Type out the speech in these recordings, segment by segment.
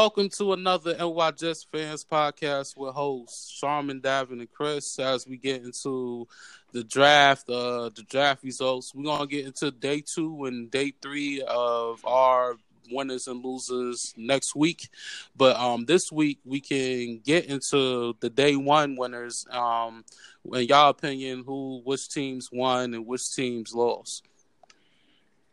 Welcome to another NY Jets Fans podcast with hosts Sharman, Davin, and Chris. As we get into the draft, uh, the draft results, we're gonna get into day two and day three of our winners and losers next week. But um, this week we can get into the day one winners. Um, in y'all opinion, who which teams won and which teams lost?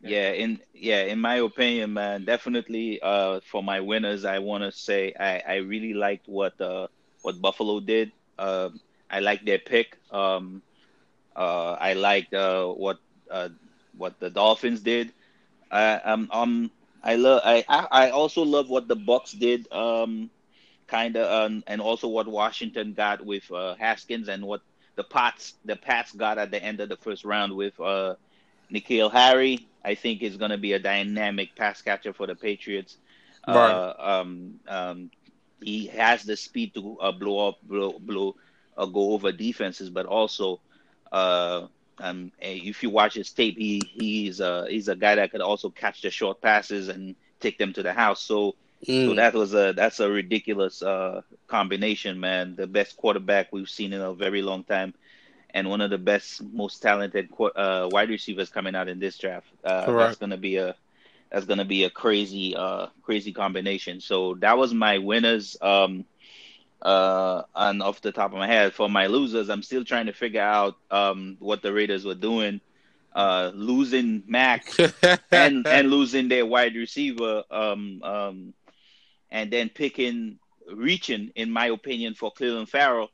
Yeah, in yeah, in my opinion, man, definitely uh for my winners, I want to say I I really liked what uh what Buffalo did. Um I like their pick. Um uh I liked uh what uh what the Dolphins did. I um um I love I I also love what the Bucks did. Um kind of um, and also what Washington got with uh Haskins and what the Pats the Pats got at the end of the first round with uh N'Keal Harry, I think, is going to be a dynamic pass catcher for the Patriots. Right. Uh, um, um, he has the speed to uh, blow up, blow, blow, uh, go over defenses, but also, uh, um, if you watch his tape, he he's a he's a guy that could also catch the short passes and take them to the house. So, mm. so that was a that's a ridiculous uh, combination, man. The best quarterback we've seen in a very long time and one of the best, most talented uh, wide receivers coming out in this draft. Uh, that's gonna be a that's gonna be a crazy, uh, crazy combination. So that was my winners. Um, uh, and off the top of my head, for my losers, I'm still trying to figure out um what the Raiders were doing. Uh, losing Mac and and losing their wide receiver, um, um, and then picking reaching, in my opinion, for Clelin Ferrell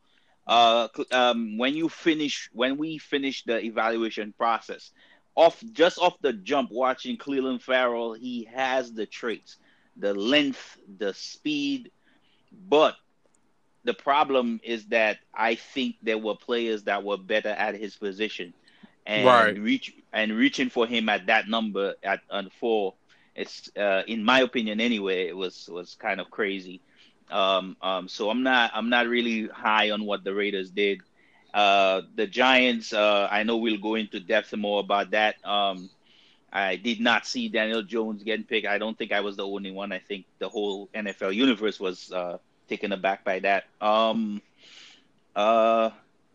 uh, um, when you finish, when we finish the evaluation process, off just off the jump, watching Clelin Ferrell he has the traits, the length, the speed, but the problem is that I think there were players that were better at his position, and right. reach and reaching for him at that number at, at four. It's uh, in my opinion anyway. It was was kind of crazy. Um, um, so I'm not I'm not really high on what the Raiders did. Uh, the Giants, uh, I know we'll go into depth more about that. Um, I did not see Daniel Jones getting picked. I don't think I was the only one. I think the whole NFL universe was uh, taken aback by that. Um, uh,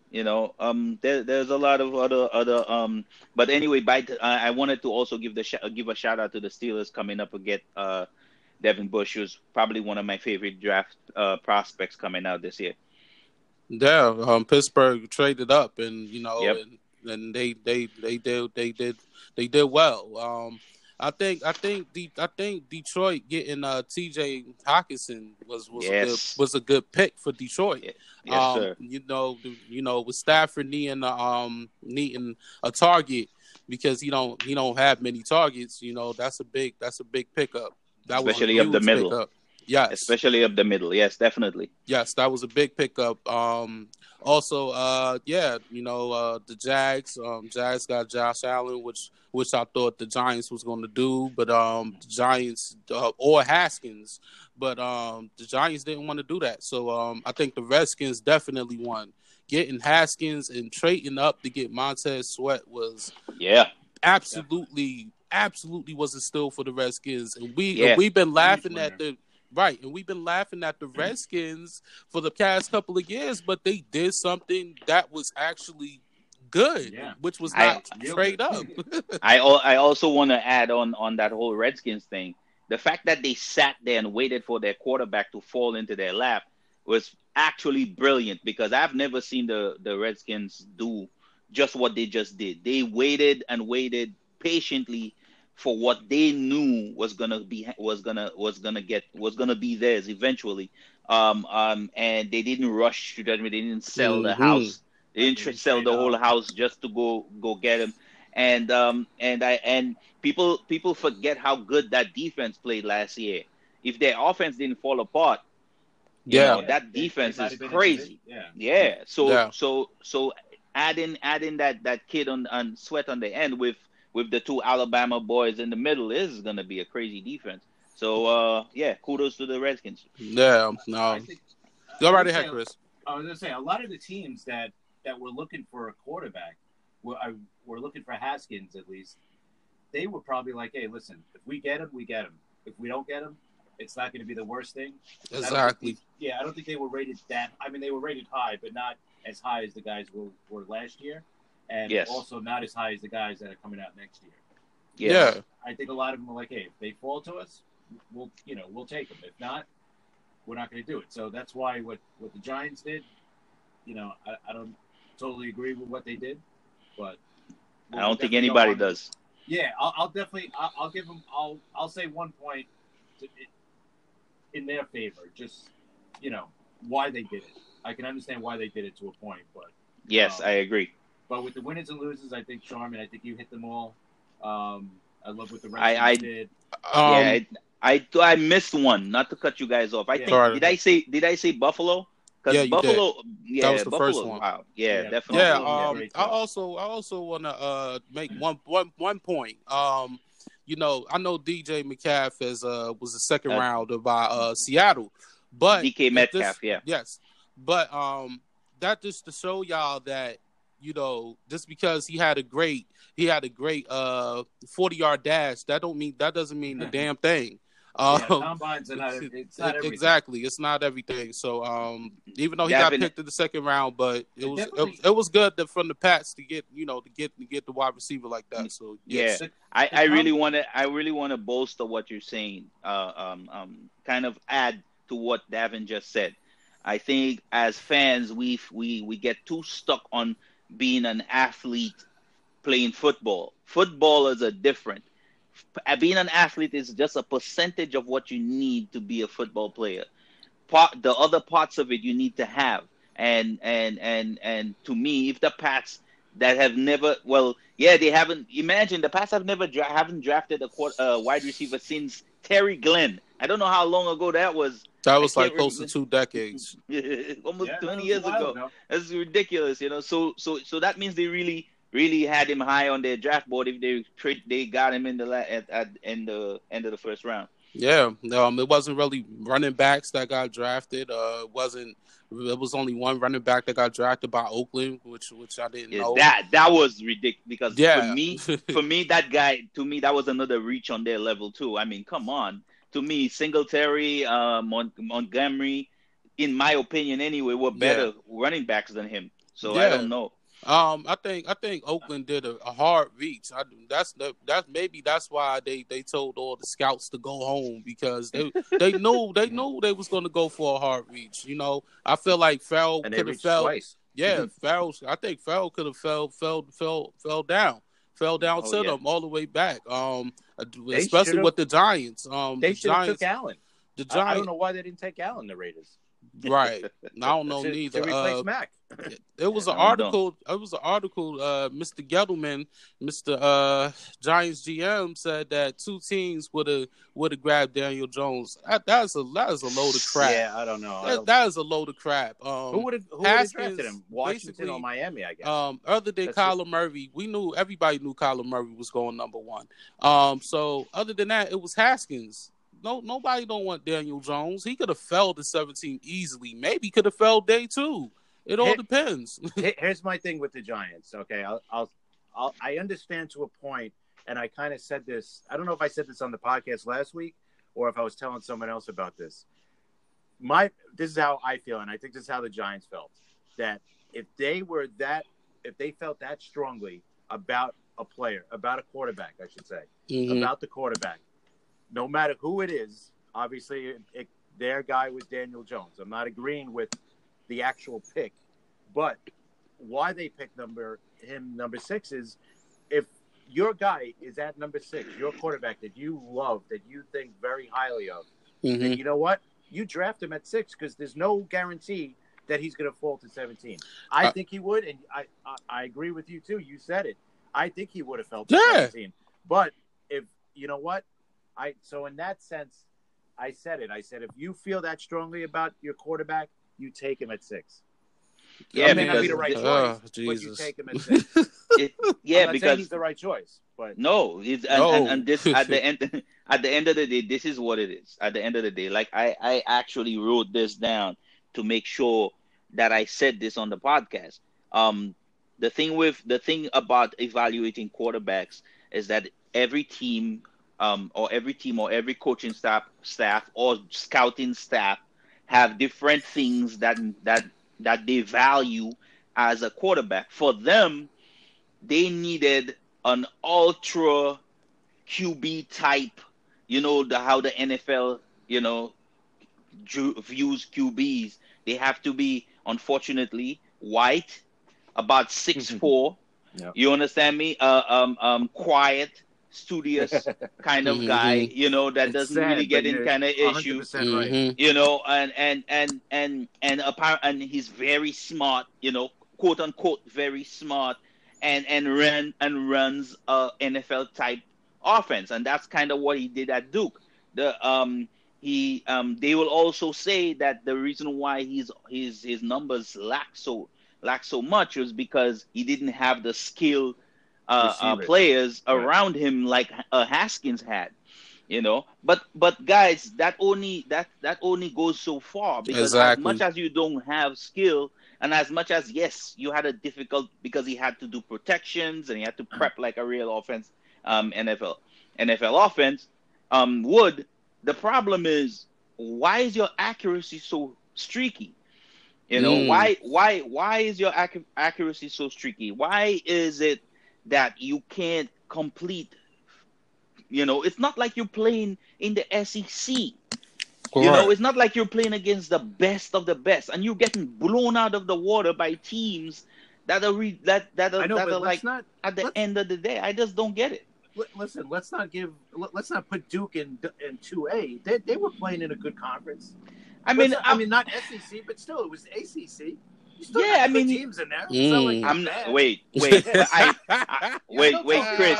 you know, um, there, there's a lot of other other. Um, but anyway, by t- I wanted to also give the sh- give a shout out to the Steelers coming up again. Uh, Devin Bush was probably one of my favorite draft uh, prospects coming out this year. Yeah, um, Pittsburgh traded up, and you know, yep. and, and, they they they did they did they did well. Um, I think I think the I think Detroit getting uh, T.J. Hockenson was was yes. a good, was a good pick for Detroit. Yes, um, sir. You know, you know, with Stafford needing um needing a target because he don't he don't have many targets. You know, that's a big that's a big pickup. That especially up the middle. Yes, especially up the middle. Yes, definitely. Yes, that was a big pickup. Um, also, uh, yeah, you know, uh, the Jags, um, Jags got Josh Allen, which which I thought the Giants was going to do, but um, the Giants uh, or Haskins, but um, the Giants didn't want to do that. So um, I think the Redskins definitely won. Getting Haskins and trading up to get Montez Sweat was yeah absolutely absolutely was a steal for the Redskins, and we yeah. and we've been laughing at the right, and we've been laughing at the Redskins for the past couple of years, but they did something that was actually good, yeah. which was not I, trade up. I I also want to add on on that whole Redskins thing. The fact that they sat there and waited for their quarterback to fall into their lap was actually brilliant because I've never seen the the Redskins do just what they just did. They waited and waited patiently for what they knew was gonna be was gonna was gonna get was gonna be theirs eventually. Um, um, and they didn't rush to that. They didn't sell mm-hmm. the house. They didn't tr- sell the whole house just to go go get him. And um, and I and people people forget how good that defense played last year. If their offense didn't fall apart, yeah, know, that defense is crazy. Yeah. yeah. So yeah. so so adding adding that that kid on on sweat on the end with with the two Alabama boys in the middle is going to be a crazy defense. So uh, yeah, kudos to the Redskins. Yeah, no. Go right ahead, Chris. I was going to say a lot of the teams that that were looking for a quarterback were, were looking for Haskins at least. They were probably like, "Hey, listen, if we get him, we get him. If we don't get him, it's not going to be the worst thing. Exactly. I yeah, I don't think they were rated that. I mean, they were rated high, but not as high as the guys were, were last year, and Yes. also not as high as the guys that are coming out next year. Yeah. Yeah. I think a lot of them are like, hey, if they fall to us, we'll you know we'll take them. If not, we're not going to do it. So that's why what what the Giants did, you know, I, I don't totally agree with what they did, but I don't think anybody on- does. Yeah, I'll, I'll definitely I'll, I'll give them I'll I'll say one point to, in their favor. Just you know why they did it. I can understand why they did it to a point, but Yes, Um, I agree. But with the winners and losers, I think Sharman. I think you hit them all. Um, I love what the I- Redskins I- did. Um, yeah, I, I I missed one. Not to cut you guys off. I Yeah. think Sorry. did I say did I say Buffalo? Yeah, Because you Buffalo, yeah, that was the Buffalo. first one. Wow, yeah, Yeah. definitely. yeah, um, I also I also want to uh make one one one point. Um, you know, I know DJ McCaff is uh was the second Uh, rounder by uh Seattle, but DK if Metcalf, this- yeah. yes, but um that just to show y'all that you know just because he had a great he had a great uh forty yard dash that don't mean that doesn't mean the damn thing. Um, yeah, combines are not. It's not everything. exactly. It's not everything. So, um, even though he got picked in the second round, but it It was it, was- it was good that from the Pats to get you know to get to get the wide receiver like that. So yes. Yeah. I, I really want to I really want to bolster what you're saying. Uh, um, um, kind of add to what Davin just said. I think as fans we we we get too stuck on being an athlete playing football. Footballers are different. Being an athlete is just a percentage of what you need to be a football player. Part the other parts of it you need to have. And and and and to me, if the Pats that have never well yeah they haven't imagine the Pats have never dra- haven't drafted a quar- uh, wide receiver since Terry Glenn. I don't know how long ago that was. that was like can't close to two decades. Almost Yeah, no, 20 years a while ago. That's ridiculous, you know. So so so that means they really really had him high on their draft board if they they got him in the la- at, at in the end of the first round. Yeah, um, it wasn't really running backs that got drafted. Uh, it wasn't. It was only one running back that got drafted by Oakland, which which I didn't Yeah, know. that that was ridiculous because yeah, for me for me, that guy, to me, that was another reach on their level too. I mean, come on. To me, Singletary, uh, Mon- Montgomery, in my opinion, anyway, were better running backs than him. So I don't know. Um, I think I think Oakland did a, a hard reach. I, that's the that's maybe that's why they, they told all the scouts to go home because they they knew they knew they was going to go for a hard reach. You know, I feel like Ferrell could have fell. twice. Yeah, Ferrell. I think Ferrell could have fell fell fell fell down, fell down Oh, to yeah. them all the way back. Um, They especially with the Giants. Um, They the should have Giants. took Allen. The I, I don't know why they didn't take Allen. The Raiders. Right. I don't know to, neither. to replace Uh, Mac. It was an I know. article. It was an article. Uh, Mr. Gettleman, Mr. Uh, Giants GM said that two teams would have would have grabbed Daniel Jones. That, that is a that is a load of crap. Yeah, I don't know. That, don't- that is a load of crap. Um, who would have who would have Haskins drafted him? Washington or Miami? I guess. um, other than That's Kyler Murray, we knew everybody knew Kyler Murray was going number one. Um, so other than that, it was Haskins. No, nobody don't want Daniel Jones. He could have fell to seventeen easily. Maybe could have fell day two. It all Here- depends. Here's my thing with the Giants. Okay, I'll, I'll, I'll I understand to a point, and I kind of said this. I don't know if I said this on the podcast last week or if I was telling someone else about this. My this is how I feel, and I think this is how the Giants felt. That if they were that, if they felt that strongly about a player, about a quarterback, I should say, Mhm. about the quarterback, no matter who it is. Obviously, it, it, their guy was Daniel Jones. I'm not agreeing with the actual pick, but why they picked number him number six is if your guy is at number six, your quarterback that you love, that you think very highly of, Mhm. then you know what? You draft him at six because there's no guarantee that he's going to fall to 17. I Uh, think he would, and I, I I agree with you too. You said it. I think he would have fell to Yeah. 17. But if you know what, I so in that sense, I said it. I said if you feel that strongly about your quarterback, you take him at six. Yeah, It may not be the right choice, Oh, but you take him at six. It- I'm yeah, not saying because he's the right choice, but No, it's and, No. and, and this at the end at the end of the day, this is what it is. At the end of the day, like I I actually wrote this down to make sure that I said this on the podcast. Um, the thing with the thing about evaluating quarterbacks is that every team um, or every team or every coaching staff staff or scouting staff have different things that that that they value as a quarterback. For them, they needed an ultra QB type, you know, the how the NFL, you know, views QBs. They have to be, unfortunately, white, about six four. Yep. You understand me? Uh, um, um, quiet, studious kind of mm-hmm. guy, you know, that it's doesn't sad, really get in kind of issues, mm-hmm. you know, and and and and and apart, and he's very smart, you know, quote unquote, very smart, and and run and runs a NFL type offense, and that's kind of what he did at Duke. The um he um they will also say that the reason why his his his numbers lack so lack so much was because he didn't have the skill uh, uh, players right. around him like uh, Haskins had. You know, but but guys, that only that that only goes so far because exactly. as much as you don't have skill, and as much as yes, you had a difficult because he had to do protections and he had to prep like a real offense, um, NFL NFL offense. Um, Wood, the problem is why is your accuracy so streaky? You know mm. why why why is your ac- accuracy so streaky? Why is it that you can't complete. You know, it's not like you're playing in the SEC. Correct. You know, it's not like you're playing against the best of the best, and you're getting blown out of the water by teams that are re- that that are, know, that are like not, at the end of the day. I just don't get it. Listen, let's not give let's not put Duke in in two A. They they were playing in a good conference. I mean, I mean not SEC, but still it was ACC yeah, I mean, teams in there. Mm. Like I'm not, wait, wait, I, I, wait, wait, Chris.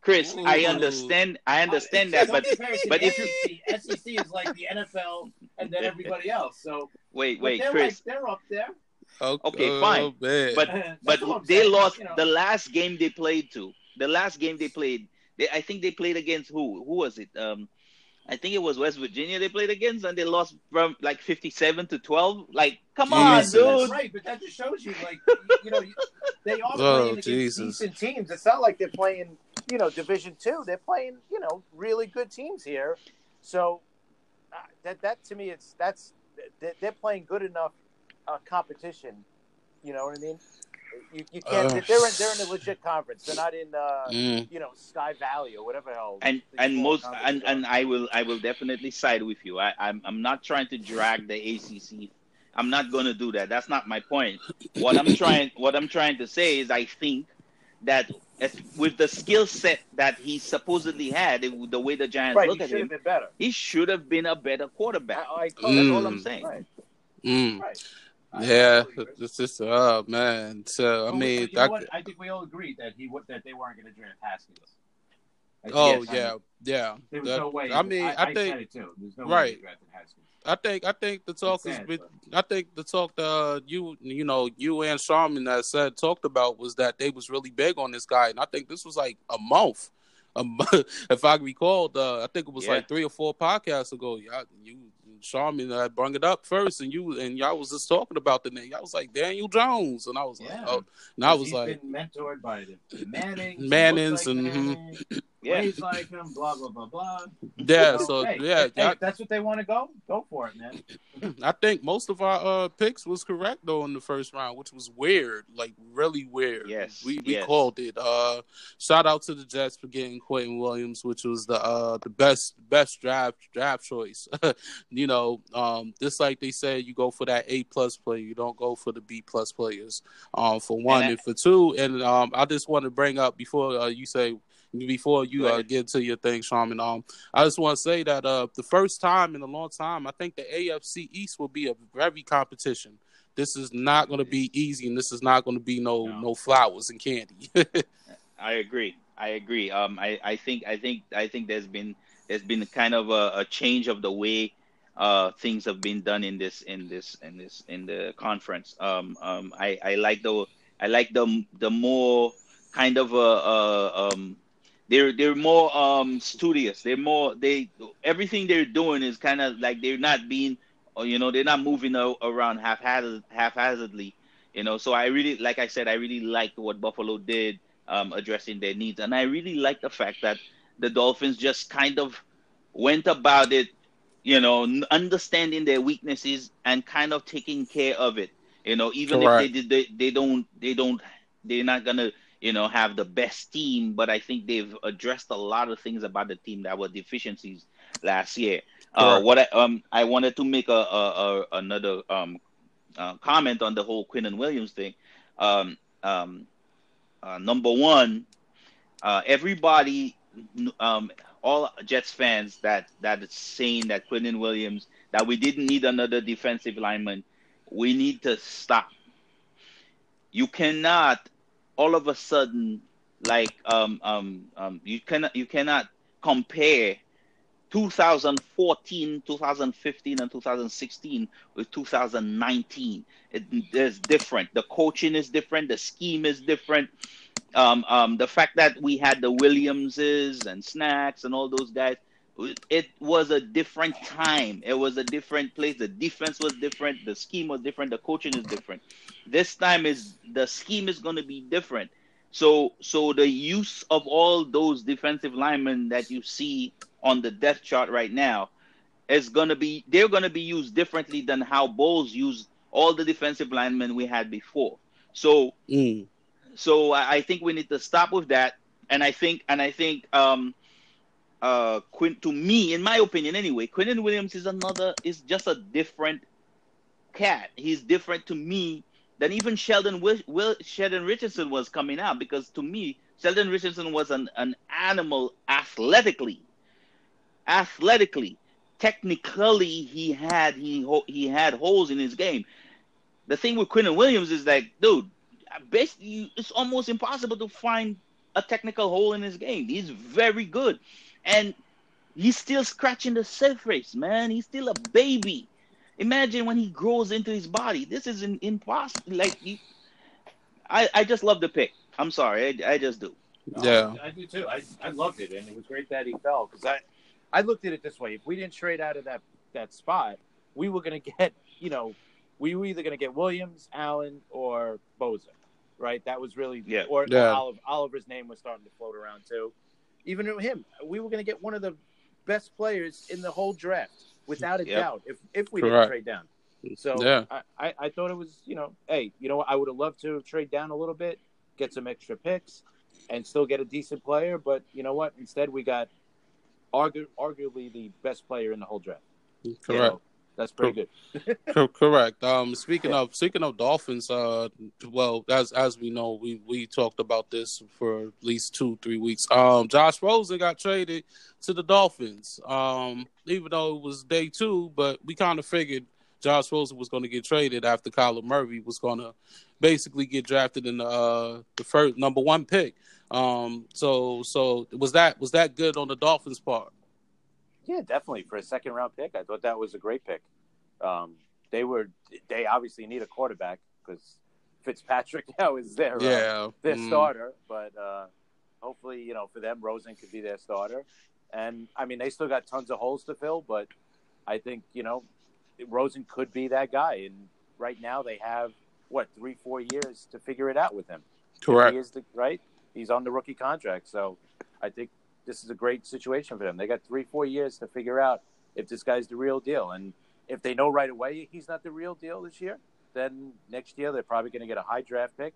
Chris, Ooh. I understand. I understand that, but but if you SEC is like the NFL and then everybody else. So wait, wait, they're Chris, like, they're up there. Okay, okay fine, oh, but but they saying, lost you know. the last game they played to. The last game they played, they, I think they played against who? Who was it? Um, I think it was West Virginia they played against, and they lost from like fifty-seven to twelve. Like, come Jesus. on, dude! right, but that just shows you, like, you know, they are oh, playing against Jesus. decent teams. It's not like they're playing, you know, Division Two. They're playing, you know, really good teams here. So uh, that that to me, it's that's they're playing good enough uh, competition. You know what I mean? You, you can't. Uh, they're in they're in a legit conference. They're not in uh, mm. you know Sky Valley or whatever hell. And and most and, and I will I will definitely side with you. I I'm I'm not trying to drag the ACC. I'm not going to do that. That's not my point. What I'm trying what I'm trying to say is I think that with the skill set that he supposedly had, the way the Giants right, look at him, he should have been a better quarterback. I, I mm. That's all I'm saying. Right. Mm. Right yeah, it's just oh man. So I mean, know I think we all agreed that he that they weren't going to draft Haskins. Like, oh yes, yeah, I mean, yeah. There was that, no way. I mean, I, I think it too. There's no right. I think I think the talk is sad, I think the talk that uh, you you know you and Sharman that said talked about was that they was really big on this guy, and I think this was like a month. Um, if I recall, uh, I think it was yeah. like three or four podcasts ago. Yeah, you Sharman I brought it up first, and you and y'all was just talking about the name. I was like Daniel Jones, and I was yeah. like, oh, and I was like, mentored by the Mannings, Mannings, like and. yeah. plays like him, blah blah blah blah. Yeah, so hey, yeah, hey, that's what they want to go. Go for it, man. I think most of our uh, picks was correct though in the first round, which was weird, like really weird. Yes, we we yes. called it. Uh, shout out to the Jets for getting Quinnen Williams, which was the uh the best best draft draft choice. you know, um, just like they said, you go for that A plus player, you don't go for the B plus players. Um, for one and, and for two, and um, I just want to bring up before uh, you say before you uh, get to your thing, Sharman, Um, I just want to say that uh, the first time in a long time, I think the AFC East will be a very competition. This is not going to be easy, and this is not going to be no, no, no flowers and candy. I agree. I agree. Um, I, I think I think I think there's been there's been kind of a, a change of the way uh, things have been done in this in this in this in the conference. Um, um, I, I like the I like the the more kind of a, a um, they're they're more um studious. They're more they everything they're doing is kind of like they're not being you know they're not moving around haphazard haphazardly. You know, so I really like I said I really liked what Buffalo did um, addressing their needs, and I really like the fact that the Dolphins just kind of went about it, you know, understanding their weaknesses and kind of taking care of it. You know, even Correct. if they did, they, they don't, they don't, they're not gonna, you know, have the best team. But I think they've addressed a lot of things about the team that were deficiencies last year. Uh, what I um I wanted to make a, a, a another um uh, comment on the whole Quinnen Williams thing. Um, um, uh, number one, uh, everybody, um, all Jets fans that that is saying that Quinnen Williams that we didn't need another defensive lineman, we need to stop. You cannot all of a sudden like um um um you cannot you cannot compare 2014, 2015, and 2016 with 2019. It is different. The coaching is different. The scheme is different. Um, um, the fact that we had the Williamses and Snacks and all those guys, it was a different time. It was a different place. The defense was different. The scheme was different. The coaching is different. This time is the scheme is going to be different. So, so the use of all those defensive linemen that you see on the depth chart right now is going to be they're going to be used differently than how Bowles used all the defensive linemen we had before. So, mm. so I, think we need to stop with that. And I think, and I think, um, uh, Quinn, to me, in my opinion, anyway, Quinnen Williams is another is just a different cat. He's different to me than even Sheldon Will, Will Sheldon Richardson was coming out because to me, Sheldon Richardson was an, an animal athletically athletically, technically, he had he he had holes in his game. The thing with Quinnen Williams is that, dude, basically, it's almost impossible to find a technical hole in his game. He's very good, and he's still scratching the surface, man. He's still a baby. Imagine when he grows into his body. This is an impossible. Like, he, I I just love the pick. I'm sorry, I, I just do. Yeah, I, I do too. I, I loved it, and it was great that he fell because I I looked at it this way: if we didn't trade out of that that spot, we were going to get, you know, we were either going to get Williams, Allen, or Bosa, right? That was really, yeah. Or, yeah. Oliver, Oliver's name was starting to float around too. Even with him, we were going to get one of the best players in the whole draft, without a yep. doubt. If if we Correct. didn't trade down, mm-hmm. so yeah. I, I, I thought it was, you know, hey, you know, what, I would have loved to trade down a little bit, get some extra picks, and still get a decent player. But you know what? Instead, we got argu- arguably the best player in the whole draft. Correct. You know, that's pretty good. Correct. Um, speaking of speaking of Dolphins, uh, well, as as we know, we we talked about this for at least two three weeks. Um, Josh Rosen got traded to the Dolphins. Um, even though it was day two, but we kind of figured Josh Rosen was going to get traded after Kyler Murray was going to basically get drafted in the uh, the first number one pick. Um, so so was that was that good on the Dolphins' part? Yeah, definitely for a second round pick. I thought that was a great pick. Um, they were they obviously need a quarterback because Fitzpatrick now is their uh, yeah. Uh, their mm. starter, but uh, hopefully you know for them Rosen could be their starter. And I mean they still got tons of holes to fill, but I think you know Rosen could be that guy. And right now they have what three four years to figure it out with him. Correct. He is the, right he's on the rookie contract. So I think this is a great situation for them. They got three, four years to figure out if this guy's the real deal. And if they know right away he's not the real deal this year, then next year they're probably going to get a high draft pick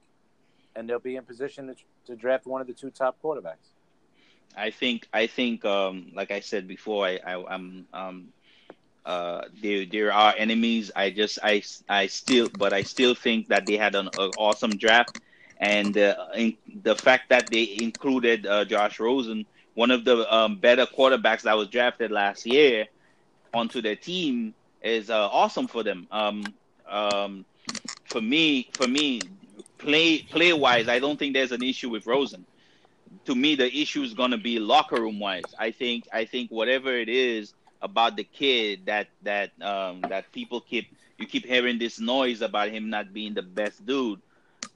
and they'll be in position to, to draft one of the two top quarterbacks. I think, I think, um, like I said before, I, I, am um, uh, there, there are enemies. I just, I, I still, but I still think that they had an, an awesome draft and uh, the fact that they included uh, Josh Rosen, one of the um, better quarterbacks that was drafted last year, onto their team is uh, awesome for them. Um, um, for me, for me, play play wise, I don't think there's an issue with Rosen. To me, the issue is going to be locker room wise. I think I think whatever it is about the kid that that um, that people keep you keep hearing this noise about him not being the best dude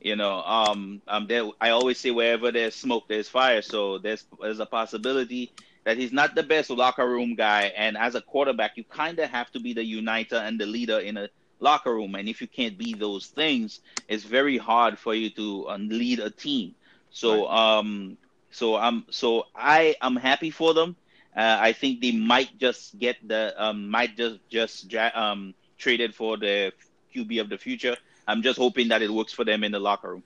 you know, um, um, there, I always say wherever there's smoke, there's fire. So there's there's a possibility that he's not the best locker room guy. And as a quarterback, you kind of have to be the uniter and the leader in a locker room. And if you can't be those things, it's very hard for you to um, lead a team. So, right. um, So I'm so I am happy for them. Uh, I think they might just get the um, might just just um, traded for the QB of the future. I'm just hoping that it works for them in the locker room.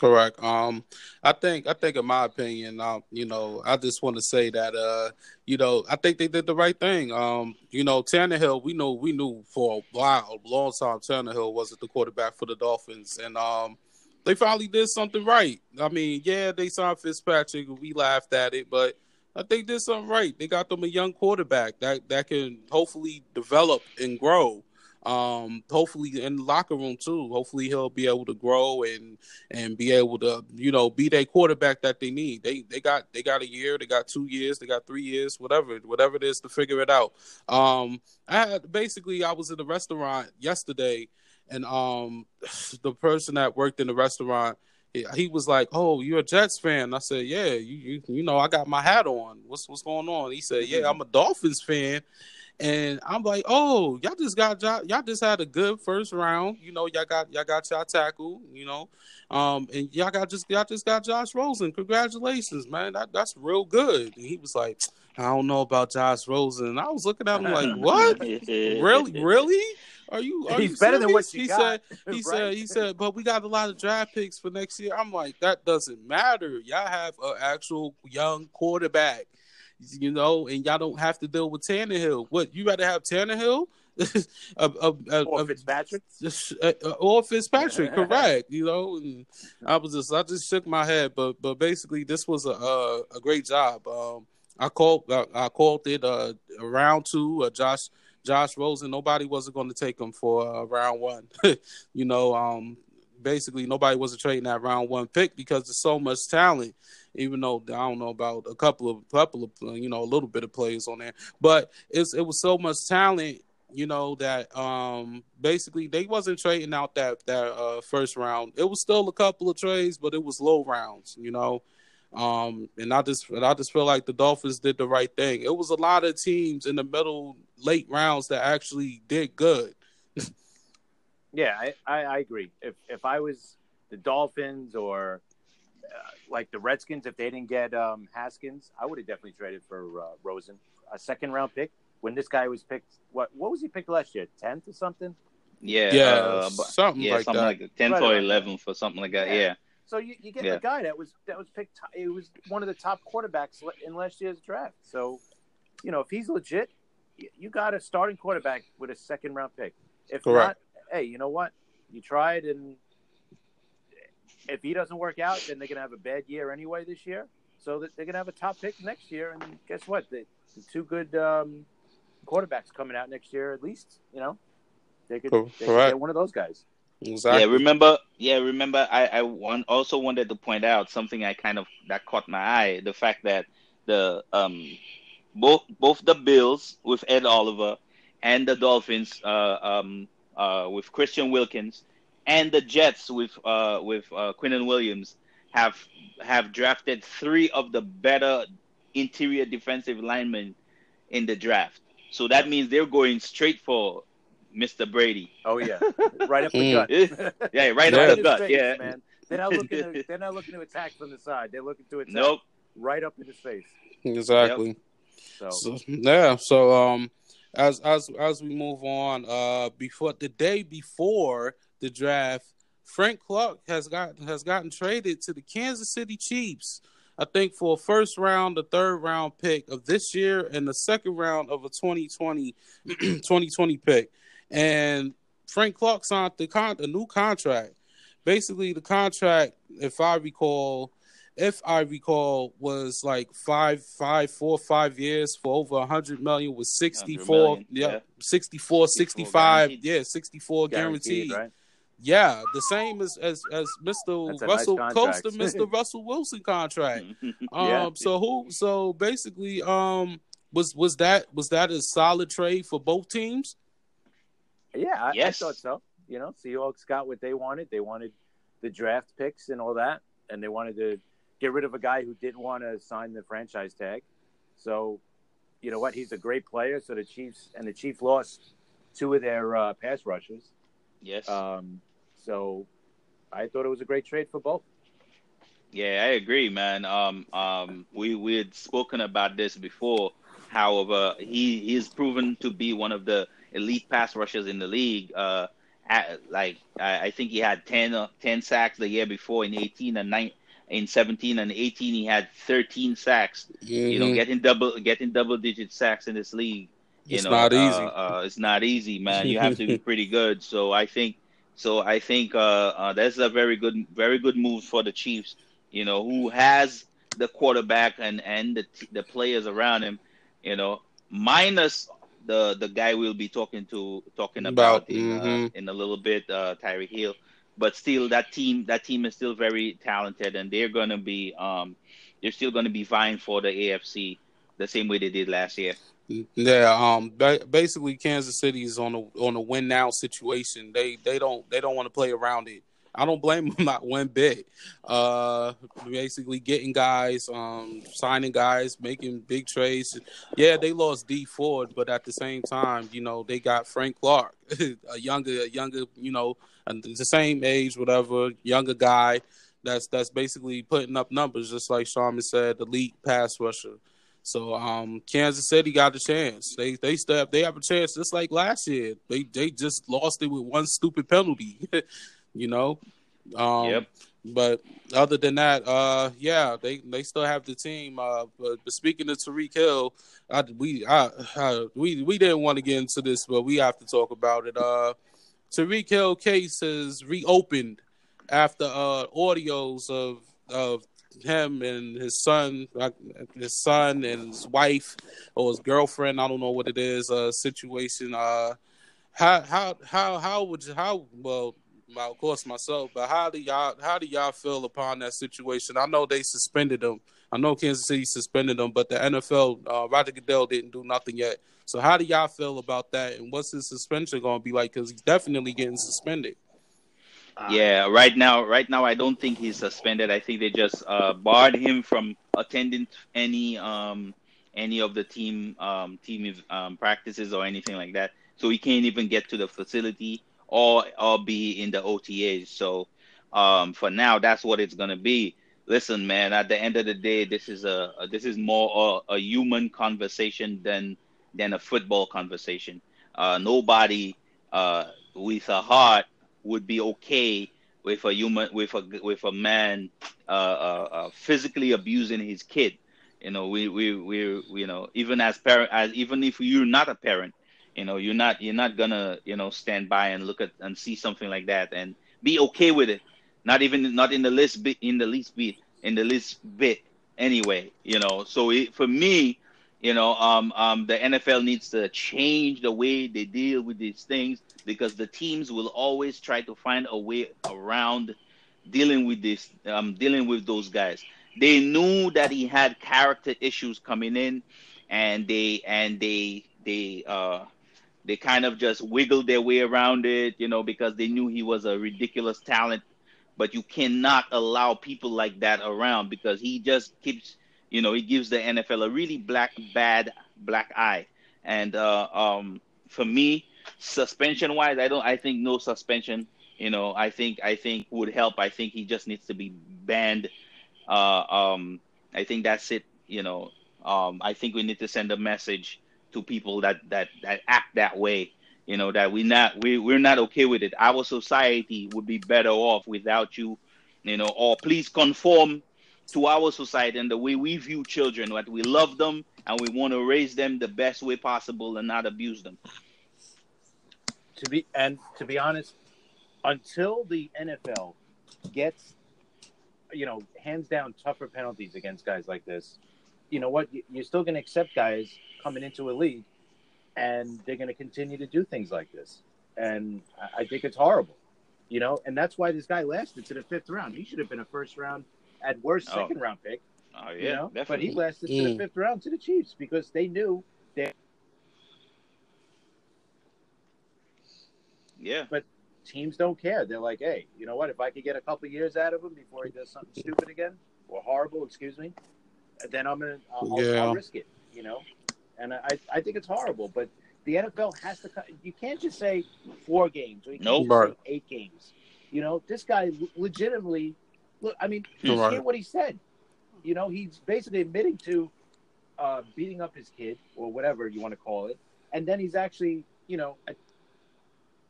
Correct. Um, I think I think in my opinion, um, you know, I just want to say that uh, you know, I think they did the right thing. Um, you know, Tannehill, we know we knew for a while, a long time, Tannehill wasn't the quarterback for the Dolphins, and um, they finally did something right. I mean, yeah, they signed Fitzpatrick, we laughed at it, but I think they did something right. They got them a young quarterback that that can hopefully develop and grow um hopefully in the locker room too hopefully he'll be able to grow and and be able to you know be their quarterback that they need they they got they got a year they got two years they got three years whatever whatever it is to figure it out um i had basically i was in a restaurant yesterday and um the person that worked in the restaurant he was like, "Oh, you're a Jets fan." I said, "Yeah, you, you you know, I got my hat on. What's what's going on?" He said, "Yeah, I'm a Dolphins fan." And I'm like, oh, y'all just got y'all just had a good first round. You know, y'all got y'all got y'all tackle. You know, um, and y'all got just y'all just got Josh Rosen. Congratulations, man. That that's real good. And he was like, I don't know about Josh Rosen. And I was looking at him like, what? really, really? Are you? Are He's you better than what you he got. Said, he right? said. He said. But we got a lot of draft picks for next year. I'm like, that doesn't matter. Y'all have an actual young quarterback you know, and y'all don't have to deal with Tannehill. What you rather have Tannehill? a, a, a, or Fitzpatrick, or Fitzpatrick, correct? You know, and I was just, I just shook my head, but, but basically, this was a, a, a great job. Um, I called, I, I called it uh, round two. Uh, Josh, Josh Rosen. Nobody wasn't going to take him for uh, round one. you know, um, basically, nobody wasn't trading that round one pick because there's so much talent even though I don't know about a couple of couple of you know a little bit of players on there, but it's it was so much talent, you know that um basically they wasn't trading out that that uh, first round. It was still a couple of trades, but it was low rounds, you know. Um, and I just and I just feel like the Dolphins did the right thing. It was a lot of teams in the middle late rounds that actually did good. yeah, I, I, I agree. If if I was the Dolphins or like the Redskins, if they didn't get um, Haskins, I would have definitely traded for uh, Rosen, a second round pick. When this guy was picked, what what was he picked last year? Tenth or something? Yeah, yeah, uh, something yeah, like something that. like tenth right or eleventh or something like that. Yeah. yeah. So you, you get yeah. a guy that was that was picked. It was one of the top quarterbacks in last year's draft. So, you know, if he's legit, you got a starting quarterback with a second round pick. If Correct. Not, hey, you know what? You tried and if he doesn't work out, then they're going to have a bad year anyway this year. So that they're going to have a top pick next year. And guess what? The, the two good um, quarterbacks coming out next year, at least, you know, they could, they could get one of those guys. Exactly. Yeah, remember. Yeah, remember. I I want, also wanted to point out something I kind of that caught my eye: the fact that the um both both the Bills with Ed Oliver and the Dolphins uh, um uh with Christian Wilkins and the Jets with uh, with uh, Quinnen Williams have have drafted three of the better interior defensive linemen in the draft. So that means they're going straight for Mr. Brady. Oh yeah, right up the gut. yeah, right up the gut. Face, yeah, man. They're not looking. To, they're not looking to attack from the side. They're looking to attack. Nope. Right up in his face. Exactly. Yep. So. so yeah. So um, as as as we move on, uh, before the day before the draft, Frank Clark has got has gotten traded to the Kansas City Chiefs. I think for a first round, the third round pick of this year, and the second round of a 2020, 2020 pick. And Frank Clark signed the con- a new contract. Basically, the contract, if I recall, if I recall, was like five, five, four, five years for over a hundred million was 64, million, yeah, yeah, 64, 65, yeah, 64 guaranteed. guaranteed. Right? Yeah, the same as as as Mr. Russell nice Costa, Mr. Russell Wilson contract. Um, yeah. so who? So basically, um, was was that was that a solid trade for both teams? Yeah, I, yes. I thought so. You know, Seahawks got what they wanted. They wanted the draft picks and all that, and they wanted to get rid of a guy who didn't want to sign the franchise tag. So, you know what? He's a great player. So the Chiefs and the Chiefs lost two of their uh, pass rushers. Yes. Um, so I thought it was a great trade for both. Yeah, I agree, man. Um, um, we we had spoken about this before. However, he he's proven to be one of the elite pass rushers in the league. Uh, at, like I, I, think he had 10, uh, 10 sacks the year before in eighteen and nine in seventeen and eighteen he had thirteen sacks. Mm-hmm. You know, mm-hmm. getting double getting double digit sacks in this league. You it's know, not easy. Uh, uh, it's not easy, man. You have to be pretty good. So I think so. I think uh, uh, that's a very good very good move for the Chiefs. You know, who has the quarterback and and the the players around him. You know, minus the the guy we'll be talking to talking about, about in, uh, mm-hmm. uh, in a little bit, uh, Tyreek Hill. But still, that team that team is still very talented, and they're gonna be um, they're still gonna be vying for the AFC the same way they did last year. Yeah, um, basically Kansas City is on a on a win now situation. They they don't they don't want to play around it. I don't blame them not one bit. Uh, basically getting guys, um, signing guys, making big trades. Yeah, they lost Dee Ford, but at the same time, you know, they got Frank Clark, a younger, a younger, you know, the same age, whatever, younger guy. That's that's basically putting up numbers, just like Sharman said, elite pass rusher. So um, Kansas City got a chance. They they step they have a chance just like last year. They they just lost it with one stupid penalty. you know. Um, yep. But other than that, uh, yeah, they they still have the team. Uh, but, but speaking of Tyreek Hill, I, we I, I, we we didn't want to get into this, but we have to talk about it. Uh, Tyreek Hill case has reopened after uh, audios of of him and his son, his son and his wife or his girlfriend. I don't know what it is. Uh, situation. Uh, how how how how would you, how well of course myself, but how do y'all how do y'all feel upon that situation? I know they suspended him. I know Kansas City suspended him, but the NFL, uh, Roger Goodell didn't do nothing yet. So how do y'all feel about that? And what's his suspension going to be like? Because he's definitely getting suspended. Uh, yeah, right now, right now, I don't think he's suspended. I think they just uh, barred him from attending any um, any of the team um, team um, practices or anything like that. So he can't even get to the facility or or be in the OTAs. So um, for now, that's what it's gonna be. Listen, man. At the end of the day, this is a, a this is more a, a, human conversation than than a football conversation. Uh, nobody uh, with a heart would be okay with a human with a with a man uh, uh, uh physically abusing his kid. You know, we we we you know even as parent as even if you're not a parent, you know, you're not you're not gonna you know stand by and look at and see something like that and be okay with it. Not even not in the least bit in the least bit in the least bit anyway. You know, so it, for me, you know, um, um, the NFL needs to change the way they deal with these things because the teams will always try to find a way around dealing with this, um, dealing with those guys. They knew that he had character issues coming in, and they and they they uh they kind of just wiggled their way around it, you know, because they knew he was a ridiculous talent. But you cannot allow people like that around because he just keeps, you know, he gives the NFL a really black, bad black eye. And uh, um, for me, suspension wise, I don't, I think no suspension. You know, I think I think would help. I think he just needs to be banned. Uh, um, I think that's it. You know, um, I think we need to send a message to people that that that act that way you know that we not we we're not okay with it our society would be better off without you you know or please conform to our society and the way we view children that we love them and we want to raise them the best way possible and not abuse them to be and to be honest until the NFL gets you know hands down tougher penalties against guys like this you know what you're still going to accept guys coming into a league, and they're going to continue to do things like this. And I think it's horrible, you know. And that's why this guy lasted to the fifth round. He should have been a first round, at worst, oh. second round pick. Oh yeah, you know? but he lasted mm. to the mm. fifth round to the Chiefs because they knew that. Yeah, but teams don't care. They're like, hey, you know what? If I could get a couple years out of him before he does something stupid again or horrible, excuse me, then I'm gonna I'll, yeah. I'll risk it. You know, and I I think it's horrible. But the NFL has to. You can't just say four games or you can't nope. eight games. You know, this guy legitimately look, I mean, just right. hear what he said. You know, he's basically admitting to uh, beating up his kid or whatever you want to call it, and then he's actually, you know,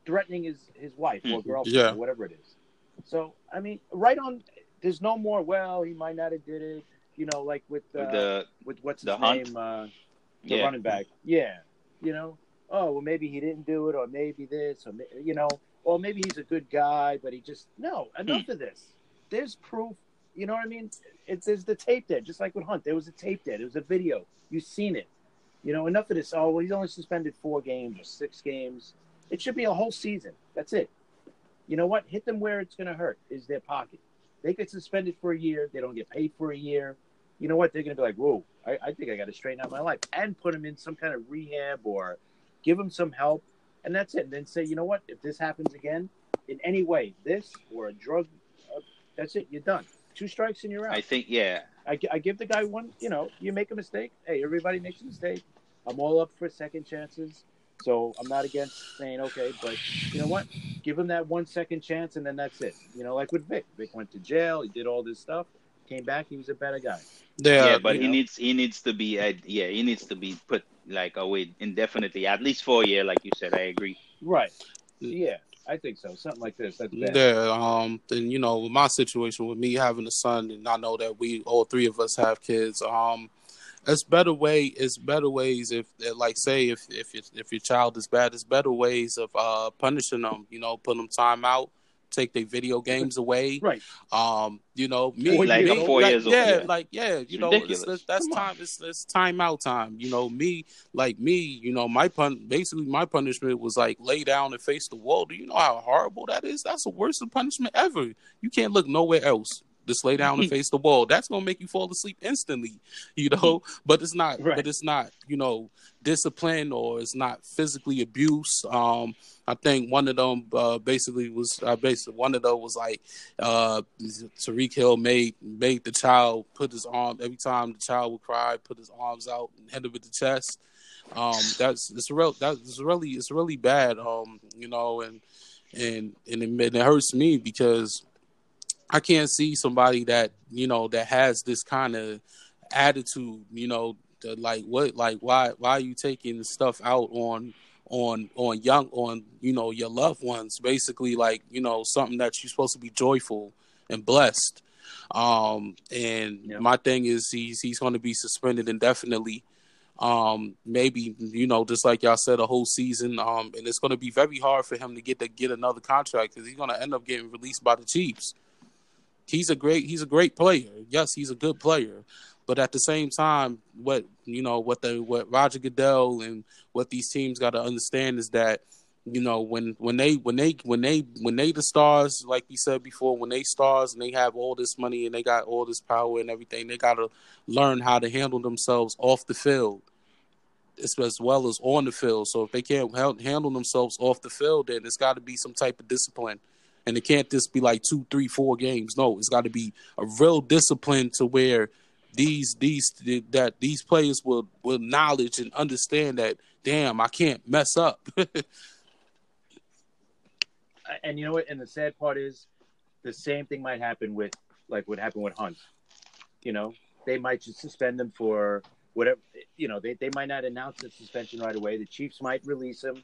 threatening his his wife or mm-hmm. girlfriend yeah. or whatever it is. So I mean, right on. There's no more. Well, he might not have did it. You know, like with uh, the with what's his name, uh, the yeah. running back. Yeah, you know. Oh well, maybe he didn't do it, or maybe this, or you know, or maybe he's a good guy, but he just no. Enough hmm. of this. There's proof. You know what I mean? It's there's the tape there, just like with Hunt. There was a tape there. There was a video. You've seen it. You know, enough of this. Oh well, he's only suspended four games or six games. It should be a whole season. That's it. You know what? Hit them where it's going to hurt. Is their pocket. They get suspended for a year. They don't get paid for a year. You know what? They're going to be like, whoa, I, I think I got to straighten out my life and put them in some kind of rehab or give them some help. And that's it. And then say, you know what? If this happens again in any way, this or a drug, that's it. You're done. Two strikes and you're out. I think, yeah. I, I give the guy one, you know, you make a mistake. Hey, everybody makes a mistake. I'm all up for second chances. So I'm not against saying okay, but you know what? Give him that one second chance, and then that's it. You know, like with Vick. Vick went to jail. He did all this stuff. Came back. He was a better guy. Yeah, yeah but he know? needs he needs to be uh, yeah he needs to be put like away indefinitely, at least for a year, like you said. I agree. Right. Yeah. I think so. Something like this. That's bad. Yeah. Um. And you know, my situation with me having a son, and I know that we all three of us have kids. Um it's better way it's better ways if like say if if if your child is bad it's better ways of uh punishing them you know put them time out take their video games away. Right. Um you know me like me, four like, years yeah old. like yeah you it's know it's, it's, that's Come time it's, it's time out time you know me like me you know my pun basically my punishment was like lay down and face the wall. Do you know how horrible that is? That's the worst punishment ever. You can't look nowhere else just lay down and face the wall. That's gonna make you fall asleep instantly, you know. But it's not. Right. But it's not. You know, discipline or it's not physically abuse. Um, I think one of them uh, basically was uh, basically one of them was like uh, Tyreek Hill made made the child put his arm every time the child would cry, put his arms out and hit him with the chest. Um, that's it's real. That's really it's really bad. Um, you know, and and and it, it hurts me because I can't see somebody that you know that has this kind of attitude. You know, like what, like why, why are you taking stuff out on on on young on you know your loved ones? Basically, like you know something that you're supposed to be joyful and blessed. Um, and yeah. my thing is he's he's going to be suspended indefinitely. Um, maybe you know, just like y'all said, a whole season. Um, and it's going to be very hard for him to get to get another contract because he's going to end up getting released by the Chiefs he's a great he's a great player. Yes, he's a good player. But at the same time, what you know, what the what Roger Goodell and what these teams got to understand is that you know when when they when they when they when they the stars like we said before when they stars and they have all this money and they got all this power and everything they got to learn how to handle themselves off the field as well as on the field so if they can't handle themselves off the field then it's got to be some type of discipline and it can't just be like two, three, four games. No, it's got to be a real discipline to where these these that these players will will knowledge and understand that damn, I can't mess up. and you know what? And the sad part is, the same thing might happen with like what happened with Hunt. You know, they might just suspend them for whatever. You know, they they might not announce the suspension right away. The Chiefs might release him,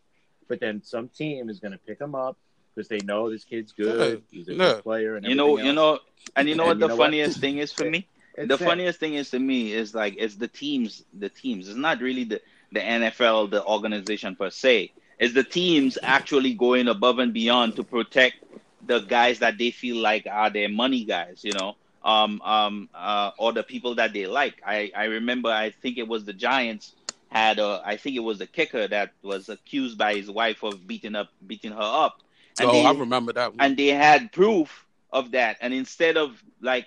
but then some team is going to pick him up because they know this kid's good. He's a good player, and you know, else. you know, and you know and what the funniest what? thing is for me. the funniest thing is to me is like it's the teams. The teams. It's not really the the NFL, the organization per se. It's the teams actually going above and beyond to protect the guys that they feel like are their money guys. You know, um, um, uh, or the people that they like. I I remember. I think it was the Giants had a. I think it was the kicker that was accused by his wife of beating up beating her up and oh, they, I remember that. One. And they had proof of that. And instead of like